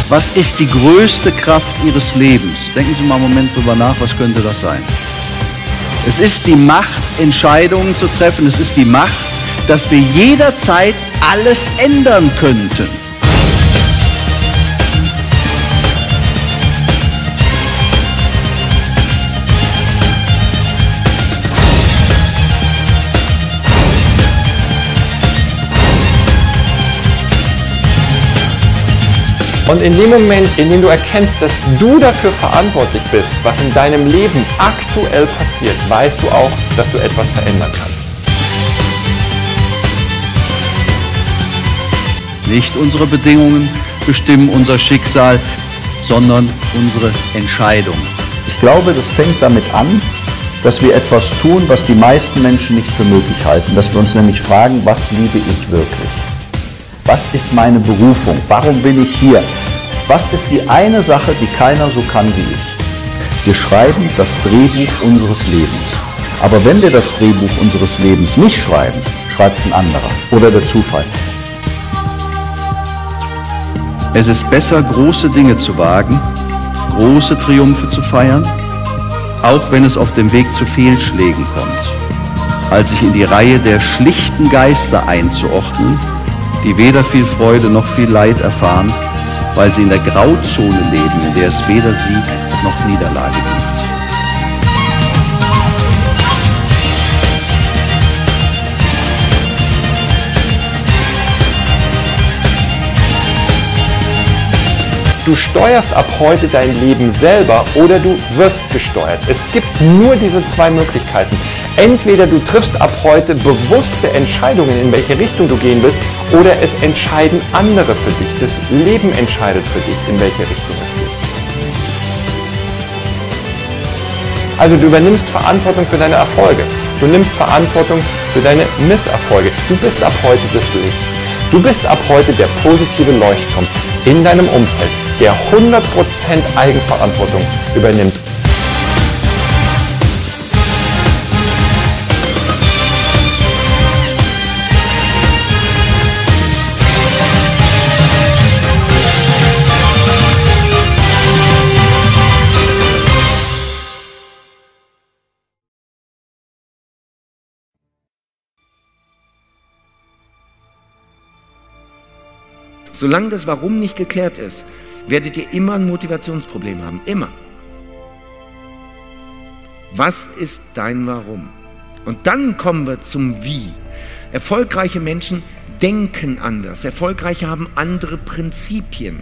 Was ist die größte Kraft Ihres Lebens? Denken Sie mal einen Moment drüber nach, was könnte das sein? Es ist die Macht, Entscheidungen zu treffen. Es ist die Macht, dass wir jederzeit alles ändern könnten. Und in dem Moment, in dem du erkennst, dass du dafür verantwortlich bist, was in deinem Leben aktuell passiert, weißt du auch, dass du etwas verändern kannst. Nicht unsere Bedingungen bestimmen unser Schicksal, sondern unsere Entscheidung. Ich glaube, das fängt damit an, dass wir etwas tun, was die meisten Menschen nicht für möglich halten. Dass wir uns nämlich fragen, was liebe ich wirklich? Was ist meine Berufung? Warum bin ich hier? Was ist die eine Sache, die keiner so kann wie ich? Wir schreiben das Drehbuch unseres Lebens. Aber wenn wir das Drehbuch unseres Lebens nicht schreiben, schreibt es ein anderer oder der Zufall. Es ist besser, große Dinge zu wagen, große Triumphe zu feiern, auch wenn es auf dem Weg zu Fehlschlägen kommt, als sich in die Reihe der schlichten Geister einzuordnen, die weder viel Freude noch viel Leid erfahren, weil sie in der Grauzone leben, in der es weder Sieg noch Niederlage gibt. Du steuerst ab heute dein Leben selber oder du wirst gesteuert. Es gibt nur diese zwei Möglichkeiten. Entweder du triffst ab heute bewusste Entscheidungen, in welche Richtung du gehen willst, oder es entscheiden andere für dich. Das Leben entscheidet für dich, in welche Richtung es geht. Also du übernimmst Verantwortung für deine Erfolge. Du nimmst Verantwortung für deine Misserfolge. Du bist ab heute das Licht. Du bist ab heute der positive Leuchtturm in deinem Umfeld, der 100% Eigenverantwortung übernimmt. Solange das Warum nicht geklärt ist, werdet ihr immer ein Motivationsproblem haben. Immer. Was ist dein Warum? Und dann kommen wir zum Wie. Erfolgreiche Menschen denken anders. Erfolgreiche haben andere Prinzipien.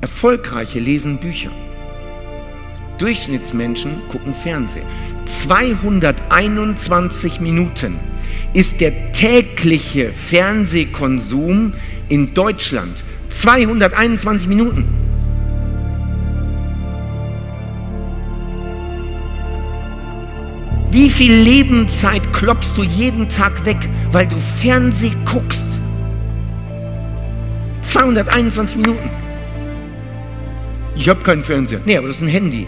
Erfolgreiche lesen Bücher. Durchschnittsmenschen gucken Fernsehen. 221 Minuten ist der tägliche Fernsehkonsum in Deutschland 221 Minuten. Wie viel Lebenszeit klopfst du jeden Tag weg, weil du Fernseh guckst? 221 Minuten. Ich habe keinen Fernseher. Nee, aber das ist ein Handy.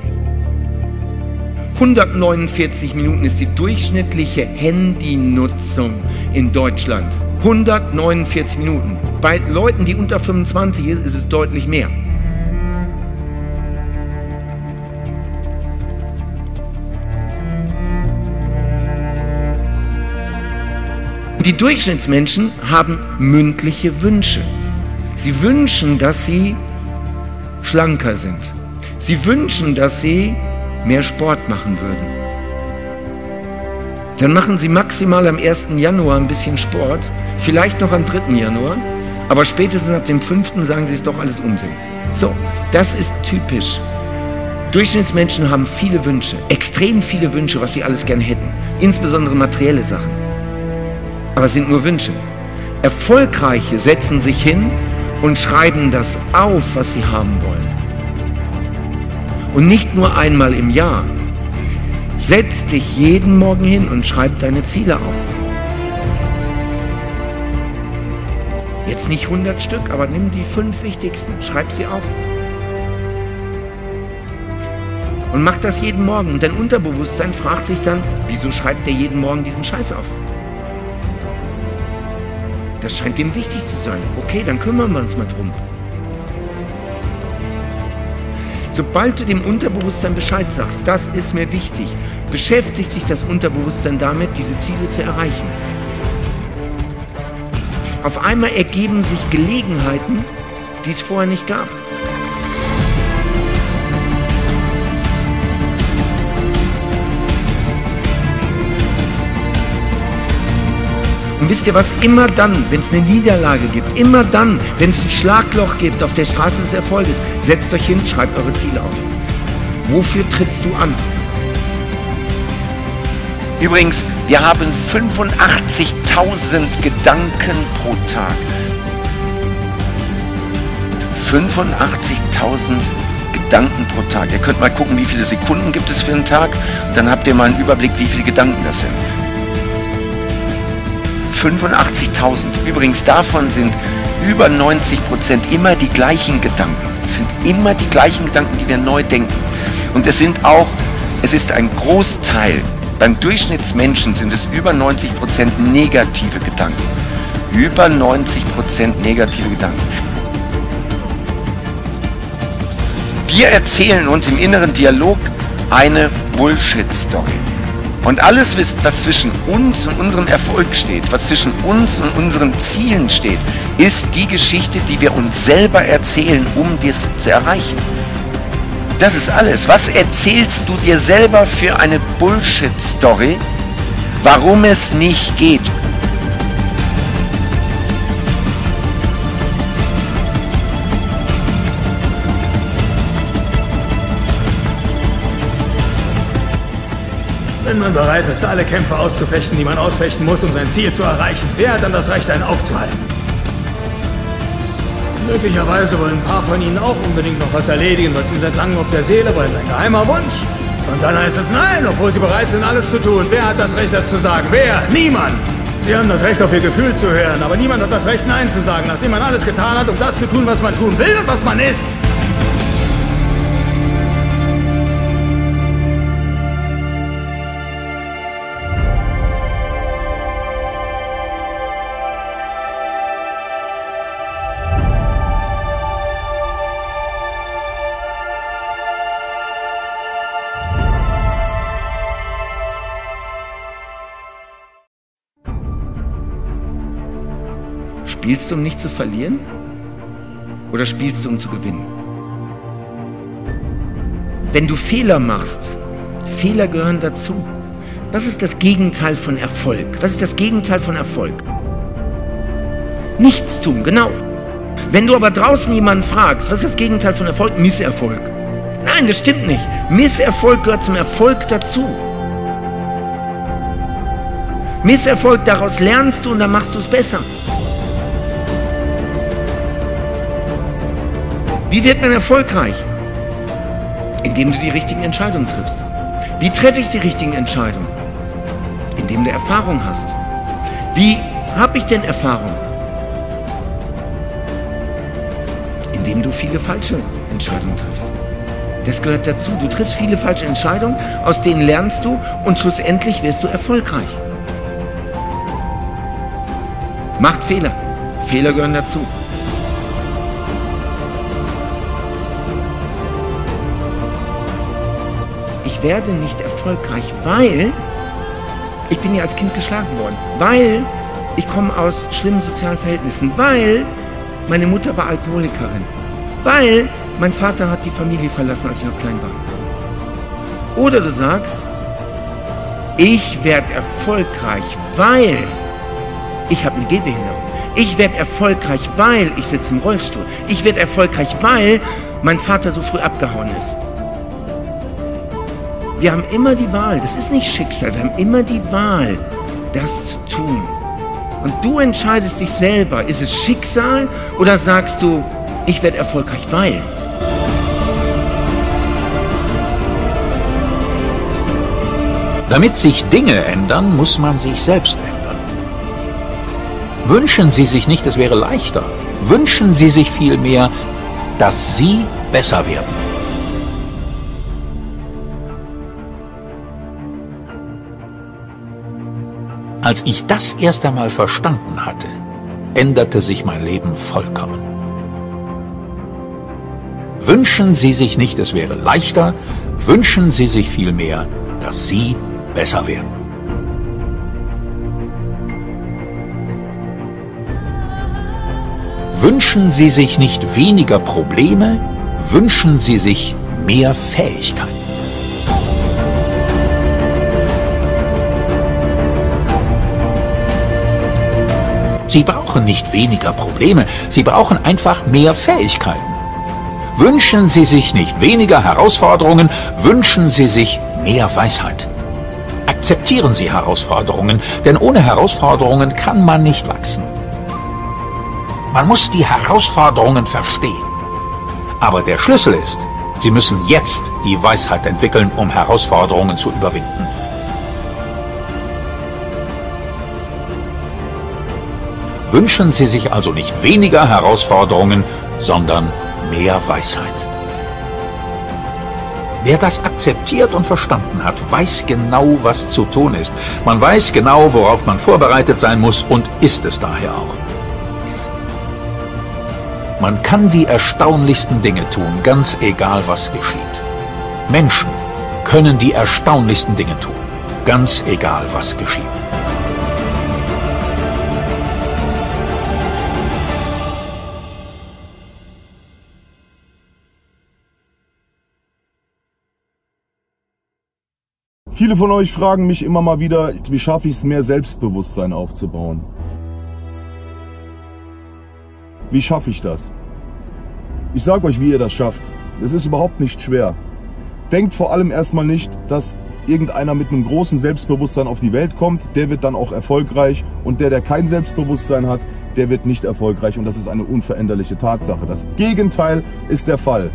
149 Minuten ist die durchschnittliche Handynutzung in Deutschland. 149 Minuten. Bei Leuten, die unter 25 sind, ist es deutlich mehr. Die Durchschnittsmenschen haben mündliche Wünsche. Sie wünschen, dass sie schlanker sind. Sie wünschen, dass sie mehr Sport machen würden. Dann machen sie maximal am 1. Januar ein bisschen Sport vielleicht noch am 3. Januar, aber spätestens ab dem 5. sagen sie, es doch alles Unsinn. So, das ist typisch. Durchschnittsmenschen haben viele Wünsche, extrem viele Wünsche, was sie alles gern hätten, insbesondere materielle Sachen. Aber es sind nur Wünsche. Erfolgreiche setzen sich hin und schreiben das auf, was sie haben wollen. Und nicht nur einmal im Jahr. Setz dich jeden Morgen hin und schreib deine Ziele auf. Jetzt nicht 100 Stück, aber nimm die fünf wichtigsten, schreib sie auf. Und mach das jeden Morgen. Und dein Unterbewusstsein fragt sich dann, wieso schreibt er jeden Morgen diesen Scheiß auf? Das scheint ihm wichtig zu sein. Okay, dann kümmern wir uns mal drum. Sobald du dem Unterbewusstsein Bescheid sagst, das ist mir wichtig, beschäftigt sich das Unterbewusstsein damit, diese Ziele zu erreichen. Auf einmal ergeben sich Gelegenheiten, die es vorher nicht gab. Und wisst ihr was, immer dann, wenn es eine Niederlage gibt, immer dann, wenn es ein Schlagloch gibt auf der Straße des Erfolges, setzt euch hin, schreibt eure Ziele auf. Wofür trittst du an? Übrigens, wir haben 85.000 Gedanken pro Tag. 85.000 Gedanken pro Tag. Ihr könnt mal gucken, wie viele Sekunden gibt es für einen Tag. Und dann habt ihr mal einen Überblick, wie viele Gedanken das sind. 85.000. Übrigens davon sind über 90 Prozent immer die gleichen Gedanken. Es sind immer die gleichen Gedanken, die wir neu denken. Und es sind auch, es ist ein Großteil beim Durchschnittsmenschen sind es über 90% negative Gedanken. Über 90% negative Gedanken. Wir erzählen uns im inneren Dialog eine Bullshit-Story. Und alles, was zwischen uns und unserem Erfolg steht, was zwischen uns und unseren Zielen steht, ist die Geschichte, die wir uns selber erzählen, um das zu erreichen. Das ist alles. Was erzählst du dir selber für eine Bullshit-Story, warum es nicht geht? Wenn man bereit ist, alle Kämpfe auszufechten, die man ausfechten muss, um sein Ziel zu erreichen, wer hat dann das Recht, einen aufzuhalten? Möglicherweise wollen ein paar von Ihnen auch unbedingt noch was erledigen, was Ihnen seit langem auf der Seele brennt. Ein geheimer Wunsch. Und dann heißt es nein, obwohl Sie bereit sind, alles zu tun. Wer hat das Recht, das zu sagen? Wer? Niemand. Sie haben das Recht, auf Ihr Gefühl zu hören, aber niemand hat das Recht, Nein zu sagen, nachdem man alles getan hat, um das zu tun, was man tun will und was man ist. Spielst du, um nicht zu verlieren? Oder spielst du, um zu gewinnen? Wenn du Fehler machst, Fehler gehören dazu. Was ist das Gegenteil von Erfolg? Was ist das Gegenteil von Erfolg? Nichts tun, genau. Wenn du aber draußen jemanden fragst, was ist das Gegenteil von Erfolg? Misserfolg. Nein, das stimmt nicht. Misserfolg gehört zum Erfolg dazu. Misserfolg, daraus lernst du und dann machst du es besser. Wie wird man erfolgreich? Indem du die richtigen Entscheidungen triffst. Wie treffe ich die richtigen Entscheidungen? Indem du Erfahrung hast. Wie habe ich denn Erfahrung? Indem du viele falsche Entscheidungen triffst. Das gehört dazu. Du triffst viele falsche Entscheidungen, aus denen lernst du und schlussendlich wirst du erfolgreich. Macht Fehler. Fehler gehören dazu. Werde nicht erfolgreich, weil ich bin ja als Kind geschlagen worden, weil ich komme aus schlimmen sozialen Verhältnissen, weil meine Mutter war Alkoholikerin, weil mein Vater hat die Familie verlassen, als ich noch klein war. Oder du sagst, ich werde erfolgreich, weil ich habe eine Gehbehinderung. Ich werde erfolgreich, weil ich sitze im Rollstuhl. Ich werde erfolgreich, weil mein Vater so früh abgehauen ist. Wir haben immer die Wahl, das ist nicht Schicksal, wir haben immer die Wahl, das zu tun. Und du entscheidest dich selber, ist es Schicksal oder sagst du, ich werde erfolgreich, weil? Damit sich Dinge ändern, muss man sich selbst ändern. Wünschen Sie sich nicht, es wäre leichter. Wünschen Sie sich vielmehr, dass Sie besser werden. Als ich das erst einmal verstanden hatte, änderte sich mein Leben vollkommen. Wünschen Sie sich nicht, es wäre leichter, wünschen Sie sich vielmehr, dass Sie besser werden. Wünschen Sie sich nicht weniger Probleme, wünschen Sie sich mehr Fähigkeiten. Sie brauchen nicht weniger Probleme, Sie brauchen einfach mehr Fähigkeiten. Wünschen Sie sich nicht weniger Herausforderungen, wünschen Sie sich mehr Weisheit. Akzeptieren Sie Herausforderungen, denn ohne Herausforderungen kann man nicht wachsen. Man muss die Herausforderungen verstehen. Aber der Schlüssel ist, Sie müssen jetzt die Weisheit entwickeln, um Herausforderungen zu überwinden. Wünschen Sie sich also nicht weniger Herausforderungen, sondern mehr Weisheit. Wer das akzeptiert und verstanden hat, weiß genau, was zu tun ist. Man weiß genau, worauf man vorbereitet sein muss und ist es daher auch. Man kann die erstaunlichsten Dinge tun, ganz egal was geschieht. Menschen können die erstaunlichsten Dinge tun, ganz egal was geschieht. Viele von euch fragen mich immer mal wieder, wie schaffe ich es, mehr Selbstbewusstsein aufzubauen? Wie schaffe ich das? Ich sage euch, wie ihr das schafft. Es ist überhaupt nicht schwer. denkt vor allem erstmal nicht, dass irgendeiner mit einem großen Selbstbewusstsein auf die Welt kommt, der wird dann auch erfolgreich und der, der kein Selbstbewusstsein hat, der wird nicht erfolgreich und das ist eine unveränderliche Tatsache. Das Gegenteil ist der Fall.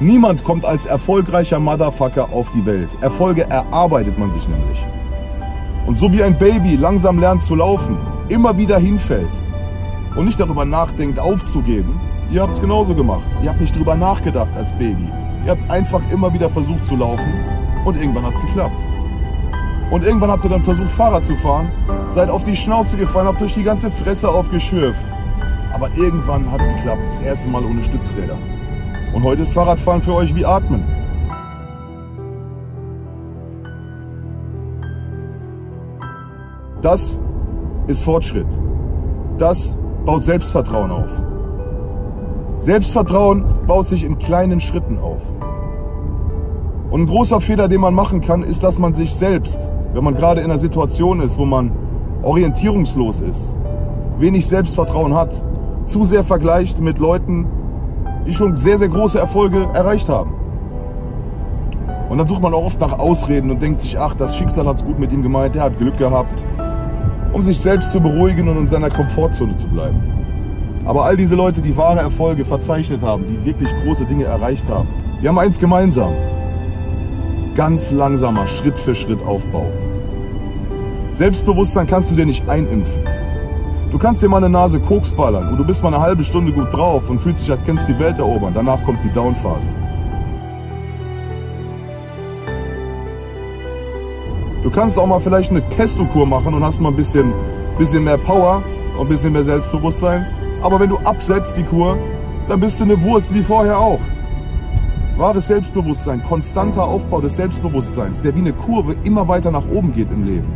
Niemand kommt als erfolgreicher Motherfucker auf die Welt. Erfolge erarbeitet man sich nämlich. Und so wie ein Baby langsam lernt zu laufen, immer wieder hinfällt und nicht darüber nachdenkt, aufzugeben, ihr habt es genauso gemacht. Ihr habt nicht darüber nachgedacht als Baby. Ihr habt einfach immer wieder versucht zu laufen und irgendwann hat es geklappt. Und irgendwann habt ihr dann versucht, Fahrrad zu fahren, seid auf die Schnauze gefallen, habt euch die ganze Fresse aufgeschürft. Aber irgendwann hat es geklappt, das erste Mal ohne Stützräder. Und heute ist Fahrradfahren für euch wie Atmen. Das ist Fortschritt. Das baut Selbstvertrauen auf. Selbstvertrauen baut sich in kleinen Schritten auf. Und ein großer Fehler, den man machen kann, ist, dass man sich selbst, wenn man gerade in einer Situation ist, wo man orientierungslos ist, wenig Selbstvertrauen hat, zu sehr vergleicht mit Leuten, die schon sehr, sehr große Erfolge erreicht haben. Und dann sucht man auch oft nach Ausreden und denkt sich, ach, das Schicksal hat es gut mit ihm gemeint, er hat Glück gehabt, um sich selbst zu beruhigen und in seiner Komfortzone zu bleiben. Aber all diese Leute, die wahre Erfolge verzeichnet haben, die wirklich große Dinge erreicht haben, die haben eins gemeinsam. Ganz langsamer, Schritt für Schritt Aufbau. Selbstbewusstsein kannst du dir nicht einimpfen. Du kannst dir mal eine Nase Koks ballern und du bist mal eine halbe Stunde gut drauf und fühlst dich, als kennst du die Welt erobern. Danach kommt die Downphase. Du kannst auch mal vielleicht eine Testokur machen und hast mal ein bisschen, bisschen mehr Power und ein bisschen mehr Selbstbewusstsein. Aber wenn du absetzt die Kur, dann bist du eine Wurst wie vorher auch. Wahres Selbstbewusstsein, konstanter Aufbau des Selbstbewusstseins, der wie eine Kurve immer weiter nach oben geht im Leben,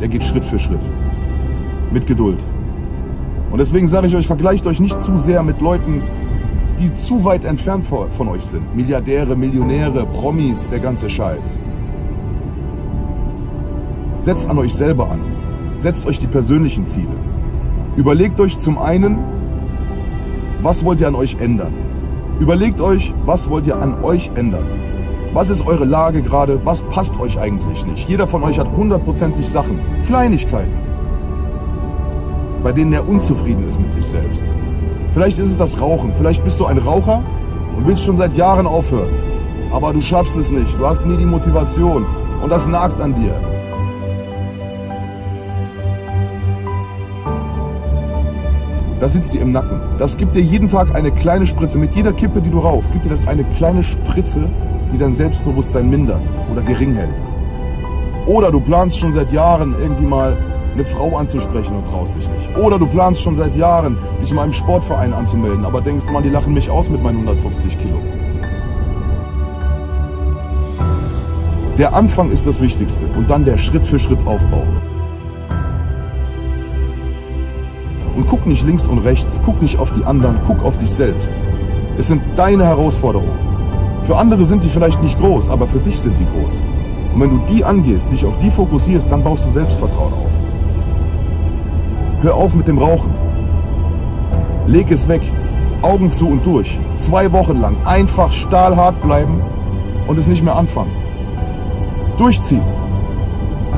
der geht Schritt für Schritt. Mit Geduld. Und deswegen sage ich euch, vergleicht euch nicht zu sehr mit Leuten, die zu weit entfernt von euch sind. Milliardäre, Millionäre, Promis, der ganze Scheiß. Setzt an euch selber an. Setzt euch die persönlichen Ziele. Überlegt euch zum einen, was wollt ihr an euch ändern? Überlegt euch, was wollt ihr an euch ändern? Was ist eure Lage gerade? Was passt euch eigentlich nicht? Jeder von euch hat hundertprozentig Sachen, Kleinigkeiten, bei denen er unzufrieden ist mit sich selbst. Vielleicht ist es das Rauchen. Vielleicht bist du ein Raucher und willst schon seit Jahren aufhören. Aber du schaffst es nicht. Du hast nie die Motivation. Und das nagt an dir. Da sitzt dir im Nacken. Das gibt dir jeden Tag eine kleine Spritze. Mit jeder Kippe, die du rauchst, gibt dir das eine kleine Spritze, die dein Selbstbewusstsein mindert oder gering hält. Oder du planst schon seit Jahren irgendwie mal eine Frau anzusprechen und traust dich nicht. Oder du planst schon seit Jahren, dich mal im Sportverein anzumelden, aber denkst, man, die lachen mich aus mit meinen 150 Kilo. Der Anfang ist das Wichtigste und dann der Schritt für Schritt Aufbau. Und guck nicht links und rechts, guck nicht auf die anderen, guck auf dich selbst. Es sind deine Herausforderungen. Für andere sind die vielleicht nicht groß, aber für dich sind die groß. Und wenn du die angehst, dich auf die fokussierst, dann baust du Selbstvertrauen auf. Hör auf mit dem Rauchen. Leg es weg. Augen zu und durch. Zwei Wochen lang einfach stahlhart bleiben und es nicht mehr anfangen. Durchziehen.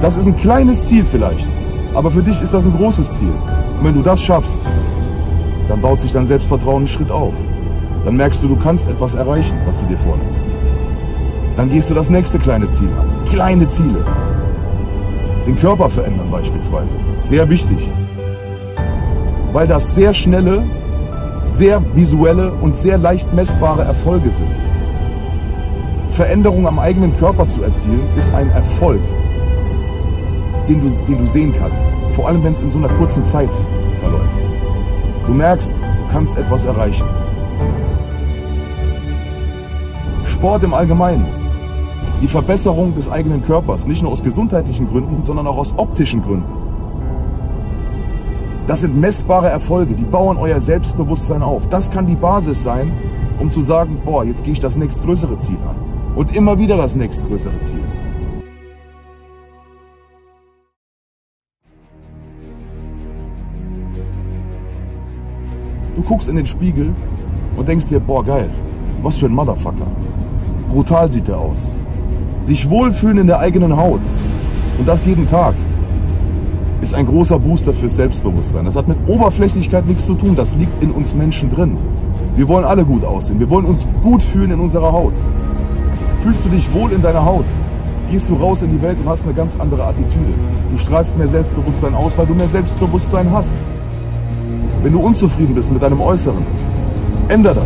Das ist ein kleines Ziel vielleicht, aber für dich ist das ein großes Ziel. Und wenn du das schaffst, dann baut sich dein Selbstvertrauen einen Schritt auf. Dann merkst du, du kannst etwas erreichen, was du dir vornimmst. Dann gehst du das nächste kleine Ziel an. Kleine Ziele. Den Körper verändern beispielsweise. Sehr wichtig. Weil das sehr schnelle, sehr visuelle und sehr leicht messbare Erfolge sind. Veränderung am eigenen Körper zu erzielen, ist ein Erfolg, den du, den du sehen kannst. Vor allem, wenn es in so einer kurzen Zeit verläuft. Du merkst, du kannst etwas erreichen. Sport im Allgemeinen. Die Verbesserung des eigenen Körpers, nicht nur aus gesundheitlichen Gründen, sondern auch aus optischen Gründen. Das sind messbare Erfolge, die bauen euer Selbstbewusstsein auf. Das kann die Basis sein, um zu sagen, boah, jetzt gehe ich das nächstgrößere Ziel an. Und immer wieder das nächstgrößere Ziel. Du guckst in den Spiegel und denkst dir, boah geil, was für ein Motherfucker. Brutal sieht er aus. Sich wohlfühlen in der eigenen Haut und das jeden Tag ist ein großer Booster fürs Selbstbewusstsein. Das hat mit Oberflächlichkeit nichts zu tun, das liegt in uns Menschen drin. Wir wollen alle gut aussehen, wir wollen uns gut fühlen in unserer Haut. Fühlst du dich wohl in deiner Haut? Gehst du raus in die Welt und hast eine ganz andere Attitüde. Du strahlst mehr Selbstbewusstsein aus, weil du mehr Selbstbewusstsein hast. Wenn du unzufrieden bist mit deinem Äußeren, änder das.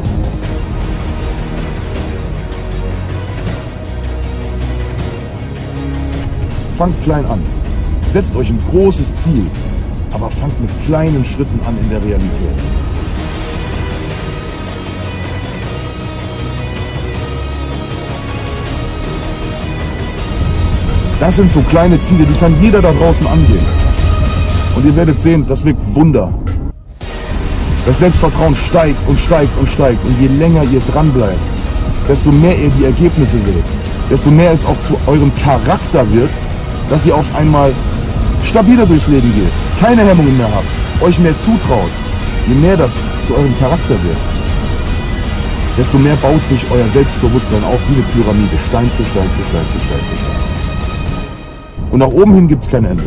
Fangt klein an. Setzt euch ein großes Ziel, aber fangt mit kleinen Schritten an in der Realität. Das sind so kleine Ziele, die kann jeder da draußen angehen. Und ihr werdet sehen, das wirkt Wunder. Das Selbstvertrauen steigt und steigt und steigt. Und je länger ihr dran bleibt, desto mehr ihr die Ergebnisse seht, desto mehr es auch zu eurem Charakter wird, dass ihr auf einmal stabiler durchs Leben geht, keine Hemmungen mehr habt, euch mehr zutraut. Je mehr das zu eurem Charakter wird, desto mehr baut sich euer Selbstbewusstsein auf wie eine Pyramide, Stein für Stein für Stein für Stein für Stein. Und nach oben hin gibt es kein Ende.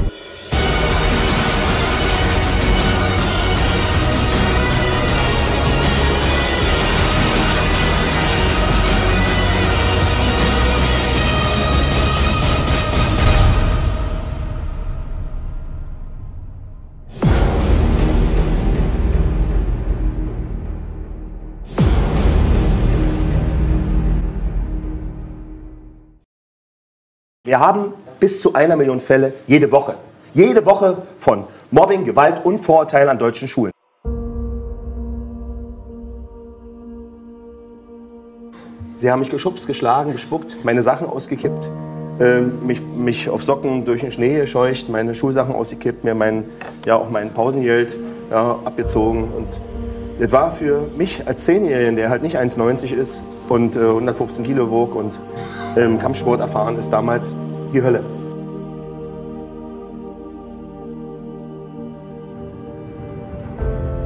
Wir haben bis zu einer Million Fälle jede Woche. Jede Woche von Mobbing, Gewalt und Vorurteilen an deutschen Schulen. Sie haben mich geschubst, geschlagen, gespuckt, meine Sachen ausgekippt, äh, mich, mich auf Socken durch den Schnee gescheucht, meine Schulsachen ausgekippt, mir mein, ja, auch mein Pausengeld ja, abgezogen. Und das war für mich als Zehnjährigen, der halt nicht 1,90 ist und äh, 115 Kilo wog und im Kampfsport erfahren ist, damals die Hölle.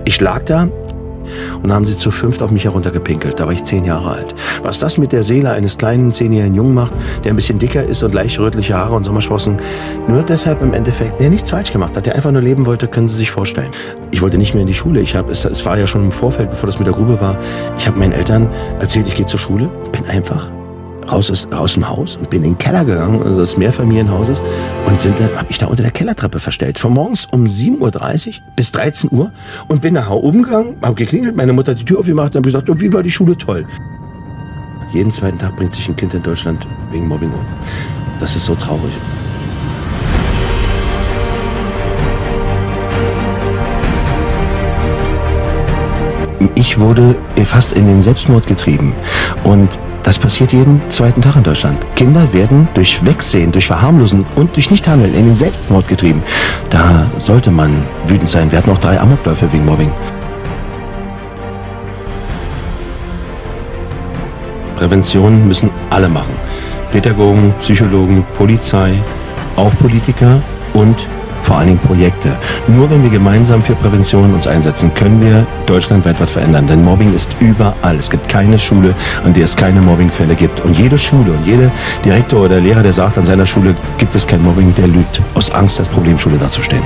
Ich lag da und haben sie zu fünft auf mich heruntergepinkelt. Da war ich zehn Jahre alt. Was das mit der Seele eines kleinen zehnjährigen Jungen macht, der ein bisschen dicker ist und leicht rötliche Haare und Sommersprossen, nur deshalb im Endeffekt, der nichts falsch gemacht hat, der einfach nur leben wollte, können Sie sich vorstellen. Ich wollte nicht mehr in die Schule. Ich hab, es, es war ja schon im Vorfeld, bevor das mit der Grube war. Ich habe meinen Eltern erzählt, ich gehe zur Schule, bin einfach raus aus, aus dem Haus und bin in den Keller gegangen, also des Mehrfamilienhauses, und sind dann, habe ich da unter der Kellertreppe verstellt. Von morgens um 7.30 Uhr bis 13 Uhr und bin nach oben gegangen, habe geklingelt, meine Mutter hat die Tür aufgemacht und habe gesagt, oh, wie war die Schule toll. Jeden zweiten Tag bringt sich ein Kind in Deutschland wegen Mobbing um. Das ist so traurig. Ich wurde fast in den Selbstmord getrieben. Und das passiert jeden zweiten Tag in Deutschland. Kinder werden durch Wegsehen, durch Verharmlosen und durch Nichthandeln in den Selbstmord getrieben. Da sollte man wütend sein. Wir hatten auch drei Amokläufe wegen Mobbing. Prävention müssen alle machen. Pädagogen, Psychologen, Polizei, auch Politiker und vor allen Dingen Projekte. Nur wenn wir gemeinsam für Prävention uns einsetzen, können wir deutschlandweit was verändern. Denn Mobbing ist überall. Es gibt keine Schule, an der es keine Mobbingfälle gibt. Und jede Schule und jeder Direktor oder Lehrer, der sagt, an seiner Schule gibt es kein Mobbing, der lügt. Aus Angst, als Problemschule dazustehen.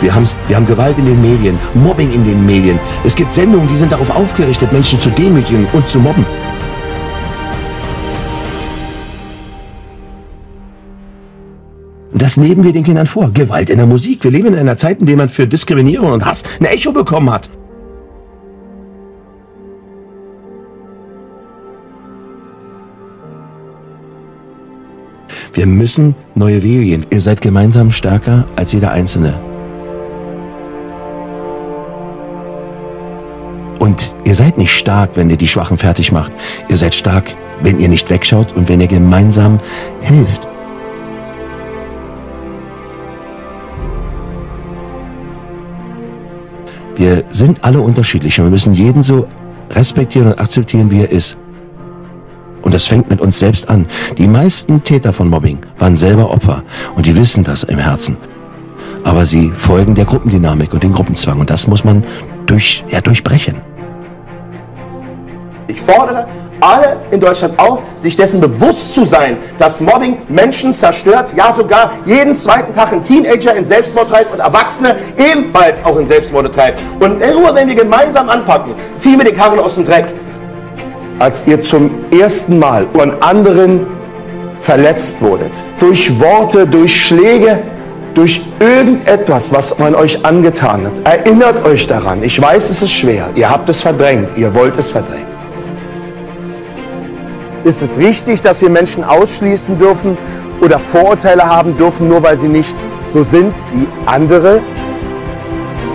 Wir haben, wir haben Gewalt in den Medien, Mobbing in den Medien. Es gibt Sendungen, die sind darauf aufgerichtet, Menschen zu demütigen und zu mobben. Das leben wir den Kindern vor. Gewalt in der Musik. Wir leben in einer Zeit, in der man für Diskriminierung und Hass ein Echo bekommen hat. Wir müssen neue Wege gehen. Ihr seid gemeinsam stärker als jeder Einzelne. Und ihr seid nicht stark, wenn ihr die Schwachen fertig macht. Ihr seid stark, wenn ihr nicht wegschaut und wenn ihr gemeinsam hilft. Wir sind alle unterschiedlich und wir müssen jeden so respektieren und akzeptieren, wie er ist. Und das fängt mit uns selbst an. Die meisten Täter von Mobbing waren selber Opfer und die wissen das im Herzen. aber sie folgen der Gruppendynamik und dem Gruppenzwang. Und das muss man durch, ja, durchbrechen. Ich fordere alle in Deutschland auf, sich dessen bewusst zu sein, dass Mobbing Menschen zerstört, ja sogar jeden zweiten Tag ein Teenager in Selbstmord treibt und Erwachsene ebenfalls auch in Selbstmorde treibt. Und nur wenn wir gemeinsam anpacken, ziehen wir den Karren aus dem Dreck. Als ihr zum ersten Mal von anderen verletzt wurdet, durch Worte, durch Schläge, durch irgendetwas, was man euch angetan hat, erinnert euch daran. Ich weiß, es ist schwer. Ihr habt es verdrängt. Ihr wollt es verdrängen. Ist es richtig, dass wir Menschen ausschließen dürfen oder Vorurteile haben dürfen, nur weil sie nicht so sind wie andere?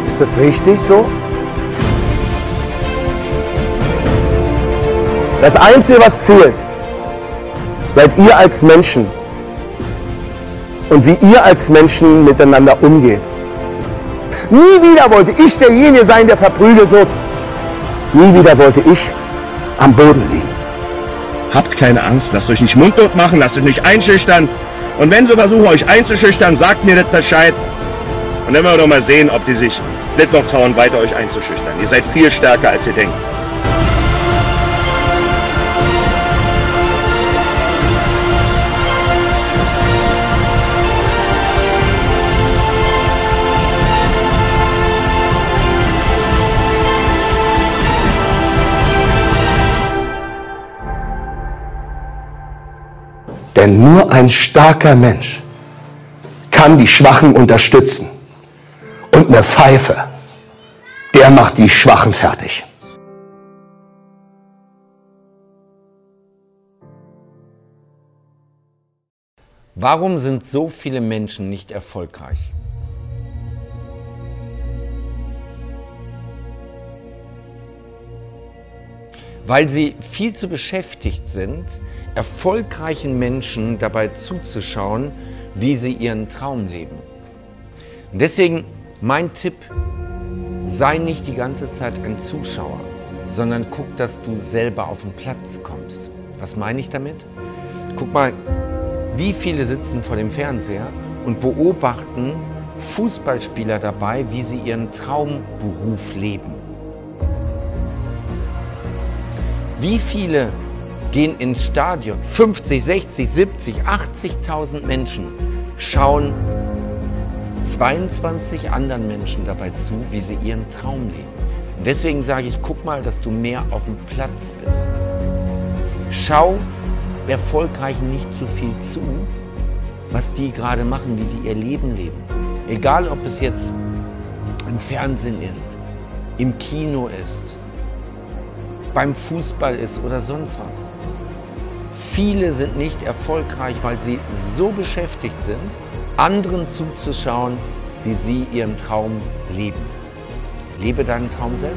Ist das richtig so? Das Einzige, was zählt, seid ihr als Menschen und wie ihr als Menschen miteinander umgeht. Nie wieder wollte ich derjenige sein, der verprügelt wird. Nie wieder wollte ich am Boden liegen. Habt keine Angst, lasst euch nicht mundtot machen, lasst euch nicht einschüchtern. Und wenn sie versuchen, euch einzuschüchtern, sagt mir das Bescheid. Und dann werden wir doch mal sehen, ob die sich nicht noch trauen, weiter euch einzuschüchtern. Ihr seid viel stärker, als ihr denkt. Denn nur ein starker Mensch kann die Schwachen unterstützen. Und eine Pfeife, der macht die Schwachen fertig. Warum sind so viele Menschen nicht erfolgreich? Weil sie viel zu beschäftigt sind, erfolgreichen Menschen dabei zuzuschauen, wie sie ihren Traum leben. Und deswegen mein Tipp, sei nicht die ganze Zeit ein Zuschauer, sondern guck, dass du selber auf den Platz kommst. Was meine ich damit? Guck mal, wie viele sitzen vor dem Fernseher und beobachten Fußballspieler dabei, wie sie ihren Traumberuf leben. Wie viele gehen ins Stadion. 50, 60, 70, 80.000 Menschen schauen 22 anderen Menschen dabei zu, wie sie ihren Traum leben. Deswegen sage ich, guck mal, dass du mehr auf dem Platz bist. Schau Erfolgreichen nicht zu viel zu, was die gerade machen, wie die ihr Leben leben. Egal, ob es jetzt im Fernsehen ist, im Kino ist, beim Fußball ist oder sonst was. Viele sind nicht erfolgreich, weil sie so beschäftigt sind, anderen zuzuschauen, wie sie ihren Traum leben. Lebe deinen Traum selber.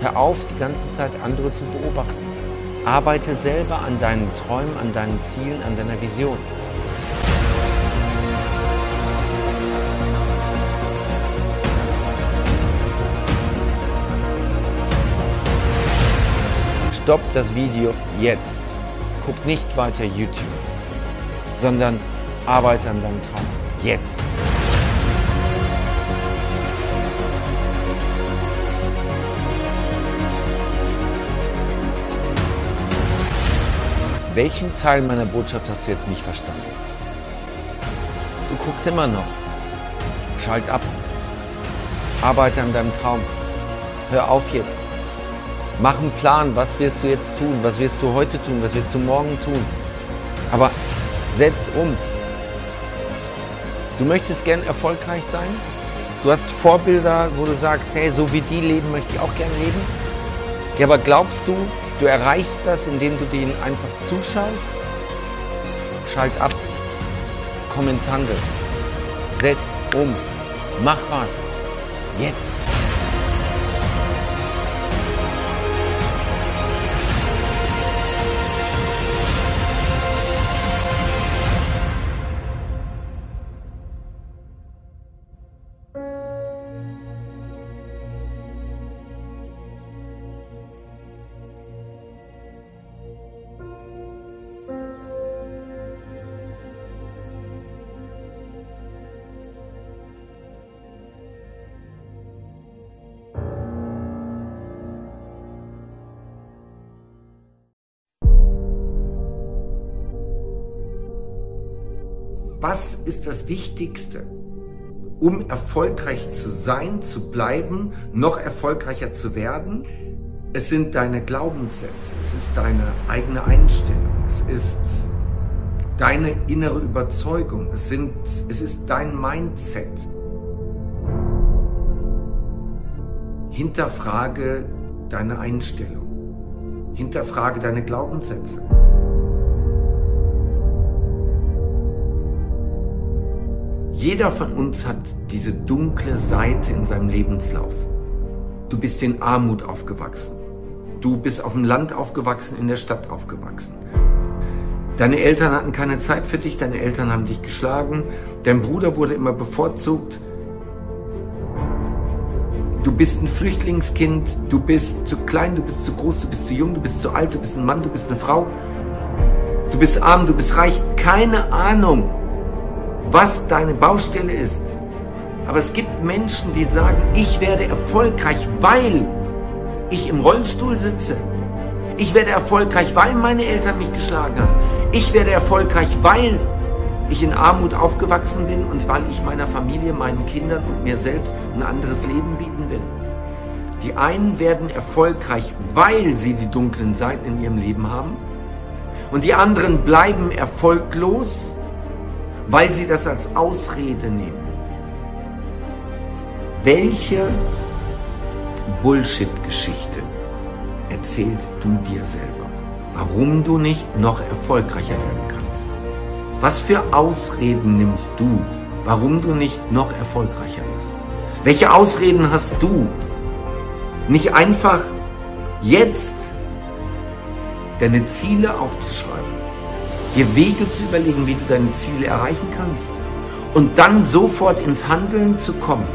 Hör auf, die ganze Zeit andere zu beobachten. Arbeite selber an deinen Träumen, an deinen Zielen, an deiner Vision. Stopp das Video jetzt. Guck nicht weiter YouTube, sondern arbeite an deinem Traum. Jetzt. Welchen Teil meiner Botschaft hast du jetzt nicht verstanden? Du guckst immer noch. Schalt ab. Arbeite an deinem Traum. Hör auf jetzt. Mach einen Plan, was wirst du jetzt tun, was wirst du heute tun, was wirst du morgen tun. Aber setz um. Du möchtest gern erfolgreich sein? Du hast Vorbilder, wo du sagst, hey, so wie die leben, möchte ich auch gern leben. Ja, aber glaubst du, du erreichst das, indem du denen einfach zuschaust? Schalt ab. Komm ins Handeln. Setz um. Mach was. Jetzt. Was ist das Wichtigste, um erfolgreich zu sein, zu bleiben, noch erfolgreicher zu werden? Es sind deine Glaubenssätze, es ist deine eigene Einstellung, es ist deine innere Überzeugung, es, sind, es ist dein Mindset. Hinterfrage deine Einstellung, hinterfrage deine Glaubenssätze. Jeder von uns hat diese dunkle Seite in seinem Lebenslauf. Du bist in Armut aufgewachsen. Du bist auf dem Land aufgewachsen, in der Stadt aufgewachsen. Deine Eltern hatten keine Zeit für dich, deine Eltern haben dich geschlagen, dein Bruder wurde immer bevorzugt. Du bist ein Flüchtlingskind, du bist zu klein, du bist zu groß, du bist zu jung, du bist zu alt, du bist ein Mann, du bist eine Frau. Du bist arm, du bist reich, keine Ahnung, was deine Baustelle ist. Aber es gibt Menschen, die sagen, ich werde erfolgreich, weil ich im Rollstuhl sitze. Ich werde erfolgreich, weil meine Eltern mich geschlagen haben. Ich werde erfolgreich, weil ich in Armut aufgewachsen bin und weil ich meiner Familie, meinen Kindern und mir selbst ein anderes Leben bieten will. Die einen werden erfolgreich, weil sie die dunklen Seiten in ihrem Leben haben. Und die anderen bleiben erfolglos, weil sie das als Ausrede nehmen. Welche Bullshit-Geschichte erzählst du dir selber, warum du nicht noch erfolgreicher werden kannst? Was für Ausreden nimmst du, warum du nicht noch erfolgreicher bist? Welche Ausreden hast du, nicht einfach jetzt deine Ziele aufzuschreiben, dir Wege zu überlegen, wie du deine Ziele erreichen kannst und dann sofort ins Handeln zu kommen?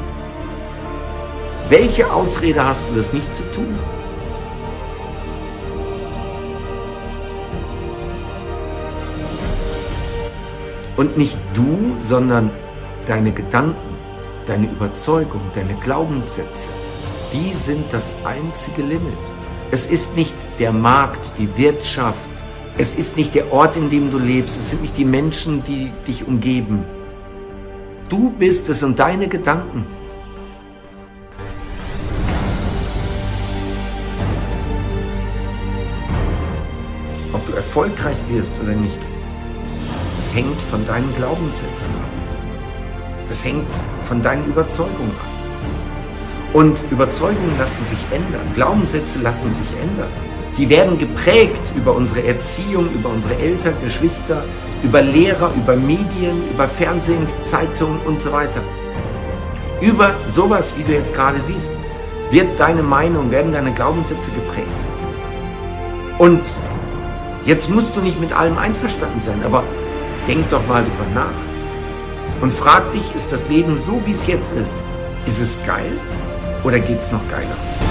Welche Ausrede hast du, das nicht zu tun? Und nicht du, sondern deine Gedanken, deine Überzeugung, deine Glaubenssätze, die sind das einzige Limit. Es ist nicht der Markt, die Wirtschaft, es ist nicht der Ort, in dem du lebst, es sind nicht die Menschen, die dich umgeben. Du bist es und deine Gedanken. Ob du erfolgreich wirst oder nicht, das hängt von deinen Glaubenssätzen ab. Das hängt von deinen Überzeugungen ab. Und Überzeugungen lassen sich ändern, Glaubenssätze lassen sich ändern. Die werden geprägt über unsere Erziehung, über unsere Eltern, Geschwister, über Lehrer, über Medien, über Fernsehen, Zeitungen und so weiter. Über sowas, wie du jetzt gerade siehst, wird deine Meinung, werden deine Glaubenssätze geprägt. Und jetzt musst du nicht mit allem einverstanden sein, aber denk doch mal drüber nach. Und frag dich, ist das Leben so, wie es jetzt ist, ist es geil oder geht's noch geiler?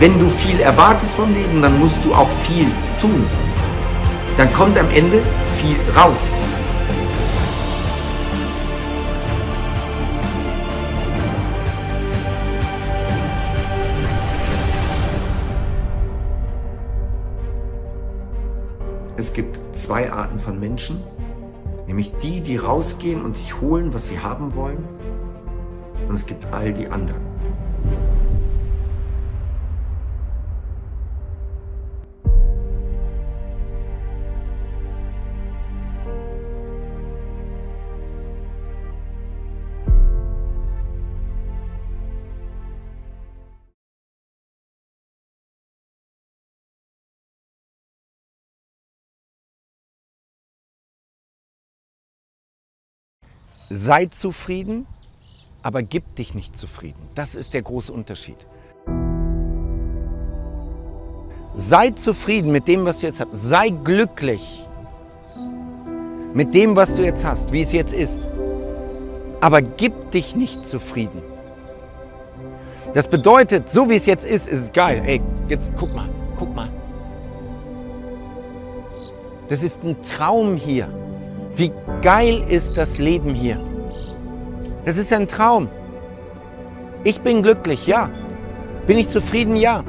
Wenn du viel erwartest vom Leben, dann musst du auch viel tun. Dann kommt am Ende viel raus. Es gibt zwei Arten von Menschen, nämlich die, die rausgehen und sich holen, was sie haben wollen, und es gibt all die anderen. Sei zufrieden, aber gib dich nicht zufrieden. Das ist der große Unterschied. Sei zufrieden mit dem, was du jetzt hast. Sei glücklich mit dem, was du jetzt hast, wie es jetzt ist. Aber gib dich nicht zufrieden. Das bedeutet, so wie es jetzt ist, ist es geil. Ey, jetzt guck mal, guck mal. Das ist ein Traum hier Wie geil ist das Leben hier? Das ist ein Traum. Ich bin glücklich, ja. Bin ich zufrieden, ja.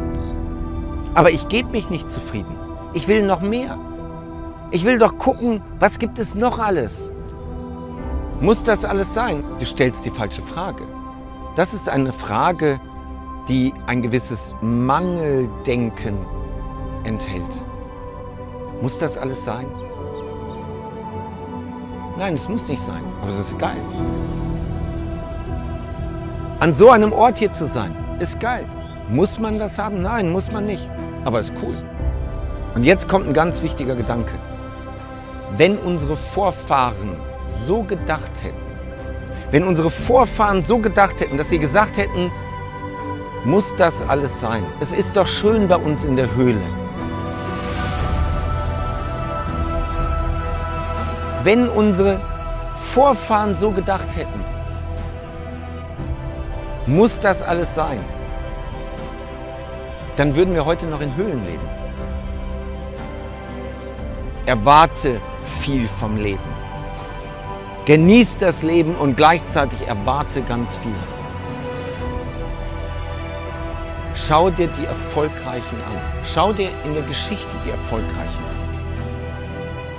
Aber ich gebe mich nicht zufrieden. Ich will noch mehr. Ich will doch gucken, was gibt es noch alles? Muss das alles sein? Du stellst die falsche Frage. Das ist eine Frage, die ein gewisses Mangeldenken enthält. Muss das alles sein? Nein, es muss nicht sein, aber es ist geil. An so einem Ort hier zu sein, ist geil. Muss man das haben? Nein, muss man nicht. Aber ist cool. Und jetzt kommt ein ganz wichtiger Gedanke. Wenn unsere Vorfahren so gedacht hätten, wenn unsere Vorfahren so gedacht hätten, dass sie gesagt hätten, muss das alles sein? Es ist doch schön bei uns in der Höhle. Wenn unsere Vorfahren so gedacht hätten, muss das alles sein? Dann würden wir heute noch in Höhlen leben. Erwarte viel vom Leben. Genieß das Leben und gleichzeitig erwarte ganz viel. Schau dir die Erfolgreichen an. Schau dir in der Geschichte die Erfolgreichen an.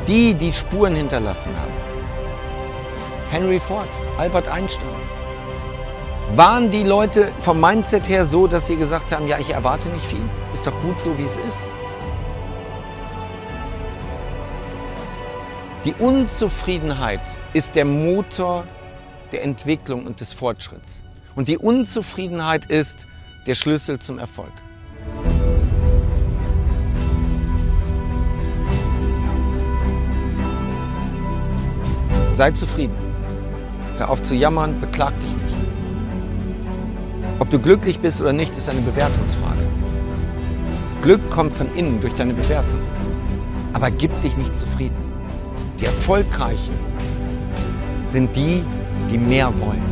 Die, die Spuren hinterlassen haben. Henry Ford, Albert Einstein. Waren die Leute vom Mindset her so, dass sie gesagt haben, ja, ich erwarte nicht viel, ist doch gut so, wie es ist? Die Unzufriedenheit ist der Motor der Entwicklung und des Fortschritts. Und die Unzufriedenheit ist der Schlüssel zum Erfolg. Sei zufrieden. Hör auf zu jammern, beklag dich nicht. Ob du glücklich bist oder nicht, ist eine Bewertungsfrage. Glück kommt von innen durch deine Bewertung. Aber gib dich nicht zufrieden. Die Erfolgreichen sind die, die mehr wollen.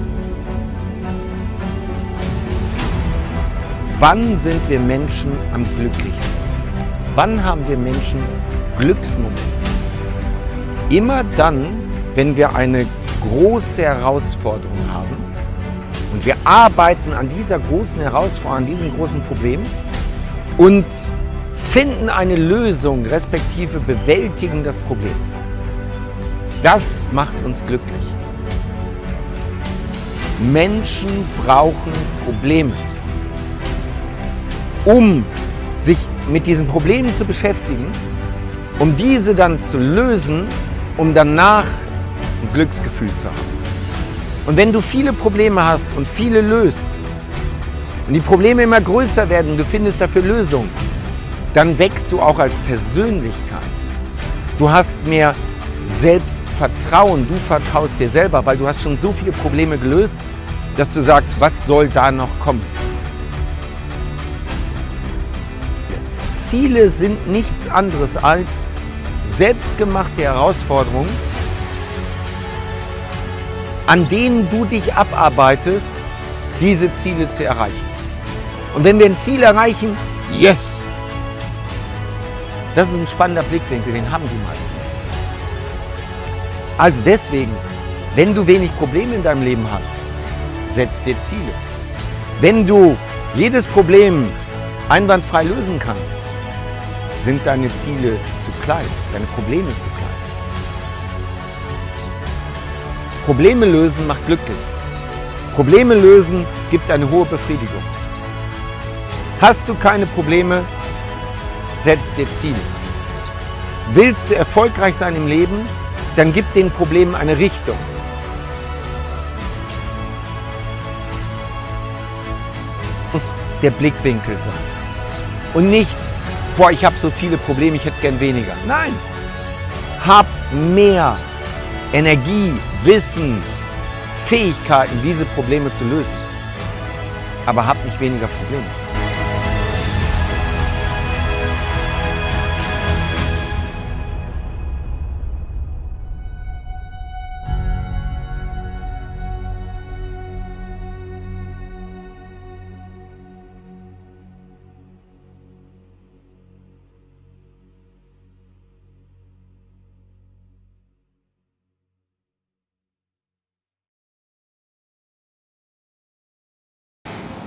Wann sind wir Menschen am glücklichsten? Wann haben wir Menschen Glücksmomente? Immer dann, wenn wir eine große Herausforderung haben und wir arbeiten an dieser großen Herausforderung, an diesem großen Problem und finden eine Lösung, respektive bewältigen das Problem. Das macht uns glücklich. Menschen brauchen Probleme. Um sich mit diesen Problemen zu beschäftigen, um diese dann zu lösen, um danach ein Glücksgefühl zu haben. Und wenn du viele Probleme hast und viele löst und die Probleme immer größer werden und du findest dafür Lösungen, dann wächst du auch als Persönlichkeit. Du hast mehr Selbstvertrauen. Du vertraust dir selber, weil du hast schon so viele Probleme gelöst, dass du sagst, was soll da noch kommen? Ziele sind nichts anderes als selbstgemachte Herausforderungen, an denen du dich abarbeitest, diese Ziele zu erreichen. Und wenn wir ein Ziel erreichen, yes! Das ist ein spannender Blickwinkel, den haben die meisten. Also deswegen, wenn du wenig Probleme in deinem Leben hast, setz dir Ziele. Wenn du jedes Problem einwandfrei lösen kannst, sind deine Ziele zu klein, deine Probleme zu klein. Probleme lösen macht glücklich. Probleme lösen gibt eine hohe Befriedigung. Hast du keine Probleme, setz dir Ziele. Willst du erfolgreich sein im Leben, dann gib den Problemen eine Richtung. Muss der Blickwinkel sein. Und nicht, boah, ich habe so viele Probleme, ich hätte gern weniger. Nein, hab mehr Energie, Wissen, Fähigkeiten, diese Probleme zu lösen. Aber hab nicht weniger Probleme.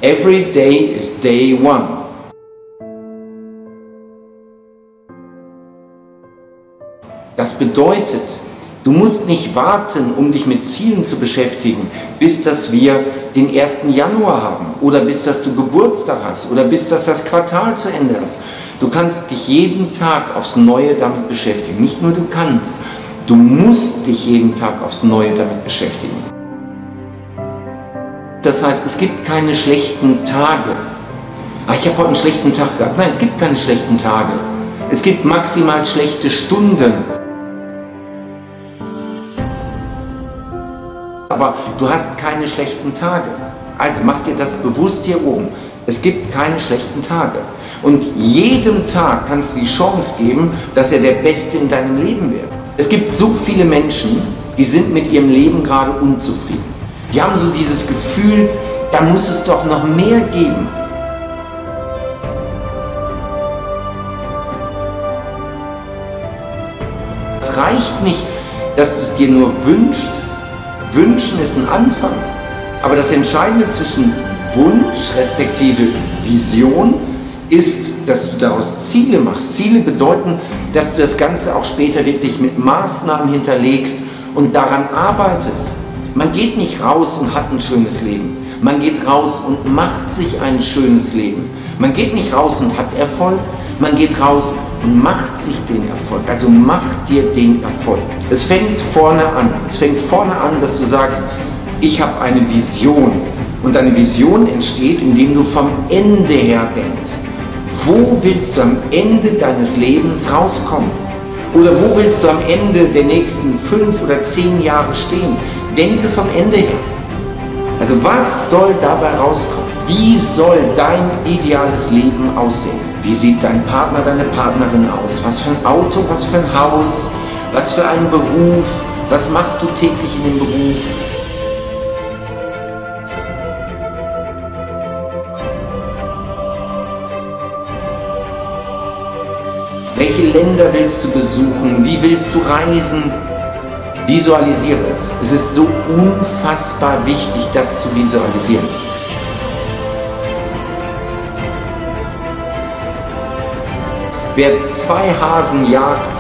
Every day is day one. Das bedeutet, du musst nicht warten, um dich mit Zielen zu beschäftigen, bis dass wir den 1. Januar haben oder bis dass du Geburtstag hast oder bis dass das Quartal zu Ende ist. Du kannst dich jeden Tag aufs Neue damit beschäftigen. Nicht nur du kannst, du musst dich jeden Tag aufs Neue damit beschäftigen. Das heißt, es gibt keine schlechten Tage. Ach, ich habe heute einen schlechten Tag gehabt. Nein, es gibt keine schlechten Tage. Es gibt maximal schlechte Stunden. Aber du hast keine schlechten Tage. Also mach dir das bewusst hier oben. Es gibt keine schlechten Tage. Und jedem Tag kannst du die Chance geben, dass er der Beste in deinem Leben wird. Es gibt so viele Menschen, die sind mit ihrem Leben gerade unzufrieden. Die haben so dieses Gefühl, da muss es doch noch mehr geben. Es reicht nicht, dass du es dir nur wünschst. Wünschen ist ein Anfang. Aber das Entscheidende zwischen Wunsch respektive Vision ist, dass du daraus Ziele machst. Ziele bedeuten, dass du das Ganze auch später wirklich mit Maßnahmen hinterlegst und daran arbeitest. Man geht nicht raus und hat ein schönes Leben. Man geht raus und macht sich ein schönes Leben. Man geht nicht raus und hat Erfolg, man geht raus und macht sich den Erfolg. Also mach dir den Erfolg. Es fängt vorne an. Es fängt vorne an, dass du sagst, ich habe eine Vision. Und deine Vision entsteht, indem du vom Ende her denkst. Wo willst du am Ende deines Lebens rauskommen? Oder wo willst du am Ende der nächsten fünf oder zehn Jahre stehen? Denke vom Ende her. Also was soll dabei rauskommen? Wie soll dein ideales Leben aussehen? Wie sieht dein Partner, deine Partnerin aus? Was für ein Auto, was für ein Haus? Was für einen Beruf? Was machst du täglich in dem Beruf? Welche Länder willst du besuchen? Wie willst du reisen? Visualisiere es. Es ist so unfassbar wichtig, das zu visualisieren. Wer zwei Hasen jagt,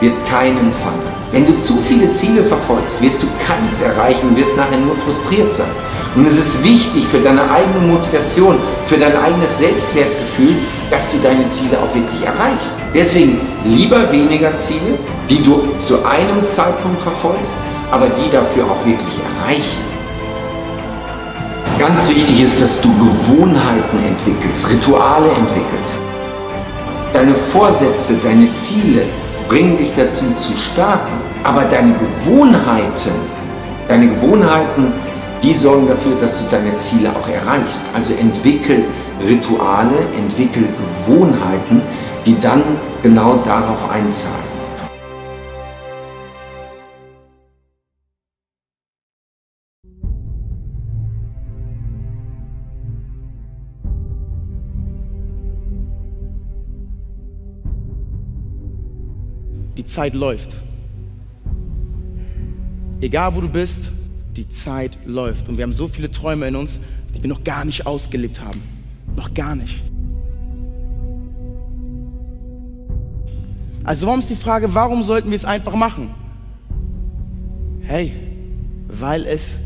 wird keinen fangen. Wenn du zu viele Ziele verfolgst, wirst du keins erreichen, wirst nachher nur frustriert sein. Und es ist wichtig für deine eigene Motivation, für dein eigenes Selbstwertgefühl, dass du deine Ziele auch wirklich erreichst. Deswegen lieber weniger Ziele, die du zu einem Zeitpunkt verfolgst, aber die dafür auch wirklich erreichen. Ganz wichtig ist, dass du Gewohnheiten entwickelst, Rituale entwickelst. Deine Vorsätze, deine Ziele bringen dich dazu zu starten, aber deine Gewohnheiten, deine Gewohnheiten, die sorgen dafür, dass du deine Ziele auch erreichst. Also entwickel Rituale, entwickel Gewohnheiten, die dann genau darauf einzahlen. Zeit läuft. Egal wo du bist, die Zeit läuft. Und wir haben so viele Träume in uns, die wir noch gar nicht ausgelebt haben. Noch gar nicht. Also warum ist die Frage, warum sollten wir es einfach machen? Hey, weil es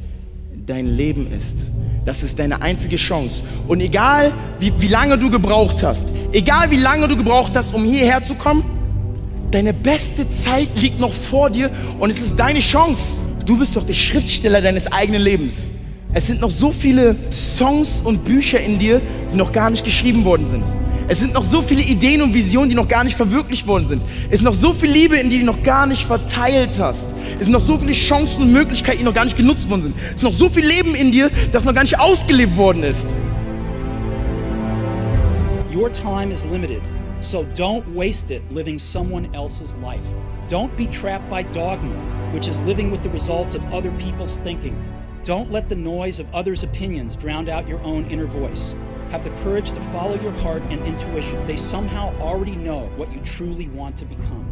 dein Leben ist. Das ist deine einzige Chance. Und egal, wie, wie lange du gebraucht hast, egal wie lange du gebraucht hast, um hierher zu kommen, deine beste Zeit liegt noch vor dir und es ist deine Chance. Du bist doch der Schriftsteller deines eigenen Lebens. Es sind noch so viele Songs und Bücher in dir, die noch gar nicht geschrieben worden sind. Es sind noch so viele Ideen und Visionen, die noch gar nicht verwirklicht worden sind. Es ist noch so viel Liebe in dir, die du noch gar nicht verteilt hast. Es sind noch so viele Chancen und Möglichkeiten, die noch gar nicht genutzt worden sind. Es ist noch so viel Leben in dir, das noch gar nicht ausgelebt worden ist. Your time is limited, so don't waste it living someone else's life. Don't be trapped by dogma, which is living with the results of other people's thinking. Don't let the noise of others' opinions drown out your own inner voice. Have the courage to follow your heart and intuition. They somehow already know what you truly want to become.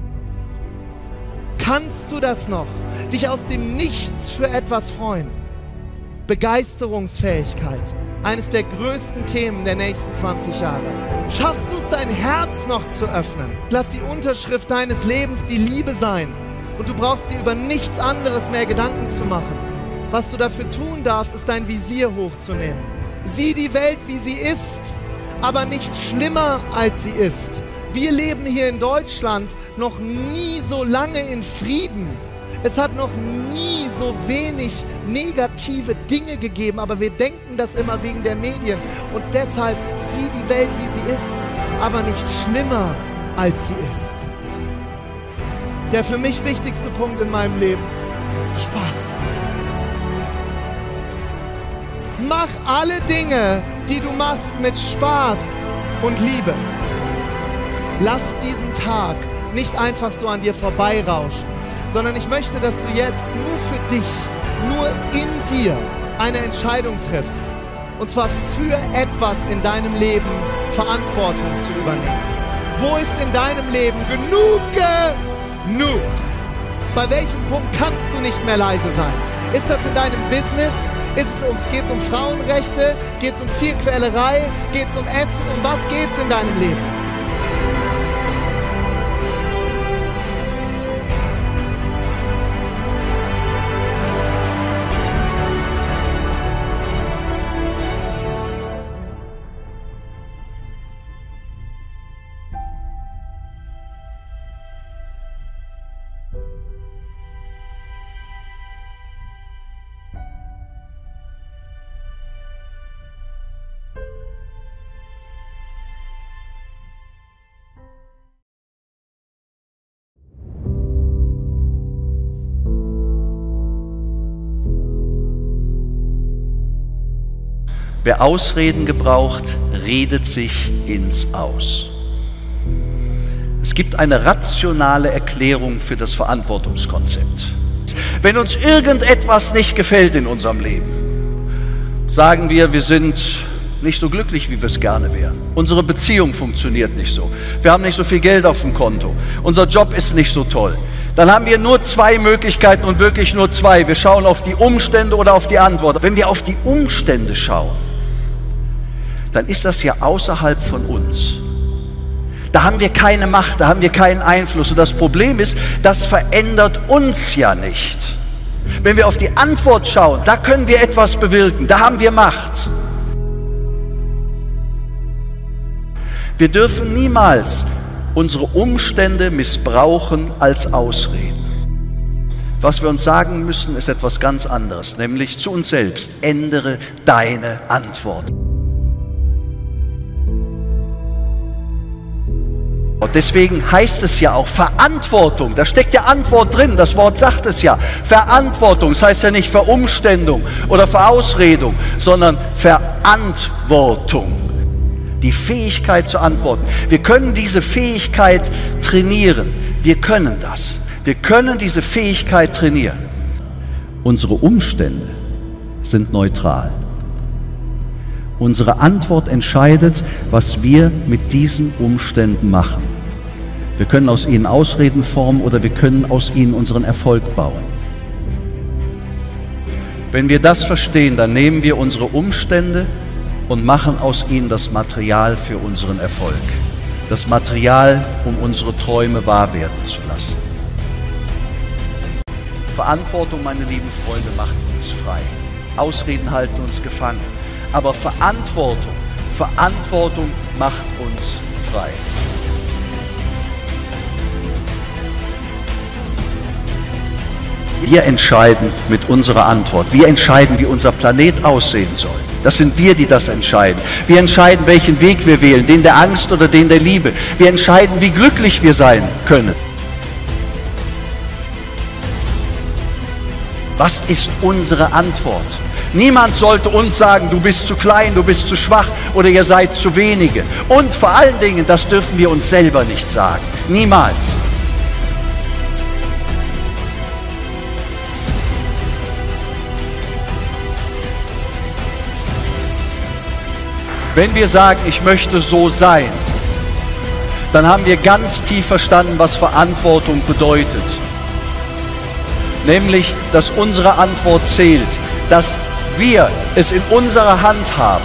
Kannst du das noch? Dich aus dem Nichts für etwas freuen? Begeisterungsfähigkeit, eines der größten Themen der nächsten 20 Jahre. Schaffst du es, dein Herz noch zu öffnen? Lass die Unterschrift deines Lebens die Liebe sein. Und du brauchst dir über nichts anderes mehr Gedanken zu machen. Was du dafür tun darfst, ist dein Visier hochzunehmen. Sieh die Welt, wie sie ist, aber nicht schlimmer, als sie ist. Wir leben hier in Deutschland noch nie so lange in Frieden. Es hat noch nie so wenig negative Dinge gegeben, aber wir denken das immer wegen der Medien. Und deshalb sieh die Welt, wie sie ist, aber nicht schlimmer, als sie ist. Der für mich wichtigste Punkt in meinem Leben, Spaß. Mach alle Dinge, die du machst, mit Spaß und Liebe. Lass diesen Tag nicht einfach so an dir vorbeirauschen sondern ich möchte, dass du jetzt nur für dich, nur in dir eine Entscheidung triffst. Und zwar für etwas in deinem Leben Verantwortung zu übernehmen. Wo ist in deinem Leben genug genug? Bei welchem Punkt kannst du nicht mehr leise sein? Ist das in deinem Business? geht es um Frauenrechte? Geht es um Tierquälerei? Geht es um Essen? Um was geht es in deinem Leben? Wer Ausreden gebraucht, redet sich ins Aus. Es gibt eine rationale Erklärung für das Verantwortungskonzept. Wenn uns irgendetwas nicht gefällt in unserem Leben, sagen wir, wir sind nicht so glücklich, wie wir es gerne wären. Unsere Beziehung funktioniert nicht so. Wir haben nicht so viel Geld auf dem Konto. Unser Job ist nicht so toll. Dann haben wir nur zwei Möglichkeiten und wirklich nur zwei. Wir schauen auf die Umstände oder auf die Antwort. Wenn wir auf die Umstände schauen, dann ist das ja außerhalb von uns. Da haben wir keine Macht, da haben wir keinen Einfluss. Und das Problem ist, das verändert uns ja nicht. Wenn wir auf die Antwort schauen, da können wir etwas bewirken, da haben wir Macht. Wir dürfen niemals unsere Umstände missbrauchen als Ausreden. Was wir uns sagen müssen, ist etwas ganz anderes, nämlich zu uns selbst. Ändere deine Antwort. Deswegen heißt es ja auch Verantwortung. Da steckt ja Antwort drin. Das Wort sagt es ja. Verantwortung. Das heißt ja nicht Verumständung oder Verausredung, sondern Verantwortung. Die Fähigkeit zu antworten. Wir können diese Fähigkeit trainieren. Wir können das. Wir können diese Fähigkeit trainieren. Unsere Umstände sind neutral. Unsere Antwort entscheidet, was wir mit diesen Umständen machen. Wir können aus ihnen Ausreden formen oder wir können aus ihnen unseren Erfolg bauen. Wenn wir das verstehen, dann nehmen wir unsere Umstände und machen aus ihnen das Material für unseren Erfolg. Das Material, um unsere Träume wahr werden zu lassen. Verantwortung, meine lieben Freunde, macht uns frei. Ausreden halten uns gefangen. Aber Verantwortung, Verantwortung macht uns frei. Wir entscheiden mit unserer Antwort. Wir entscheiden, wie unser Planet aussehen soll. Das sind wir, die das entscheiden. Wir entscheiden, welchen Weg wir wählen, den der Angst oder den der Liebe. Wir entscheiden, wie glücklich wir sein können. Was ist unsere Antwort? Niemand sollte uns sagen, du bist zu klein, du bist zu schwach oder ihr seid zu wenige. Und vor allen Dingen, das dürfen wir uns selber nicht sagen. Niemals. Wenn wir sagen, ich möchte so sein, dann haben wir ganz tief verstanden, was Verantwortung bedeutet. Nämlich, dass unsere Antwort zählt, dass wir es in unserer Hand haben,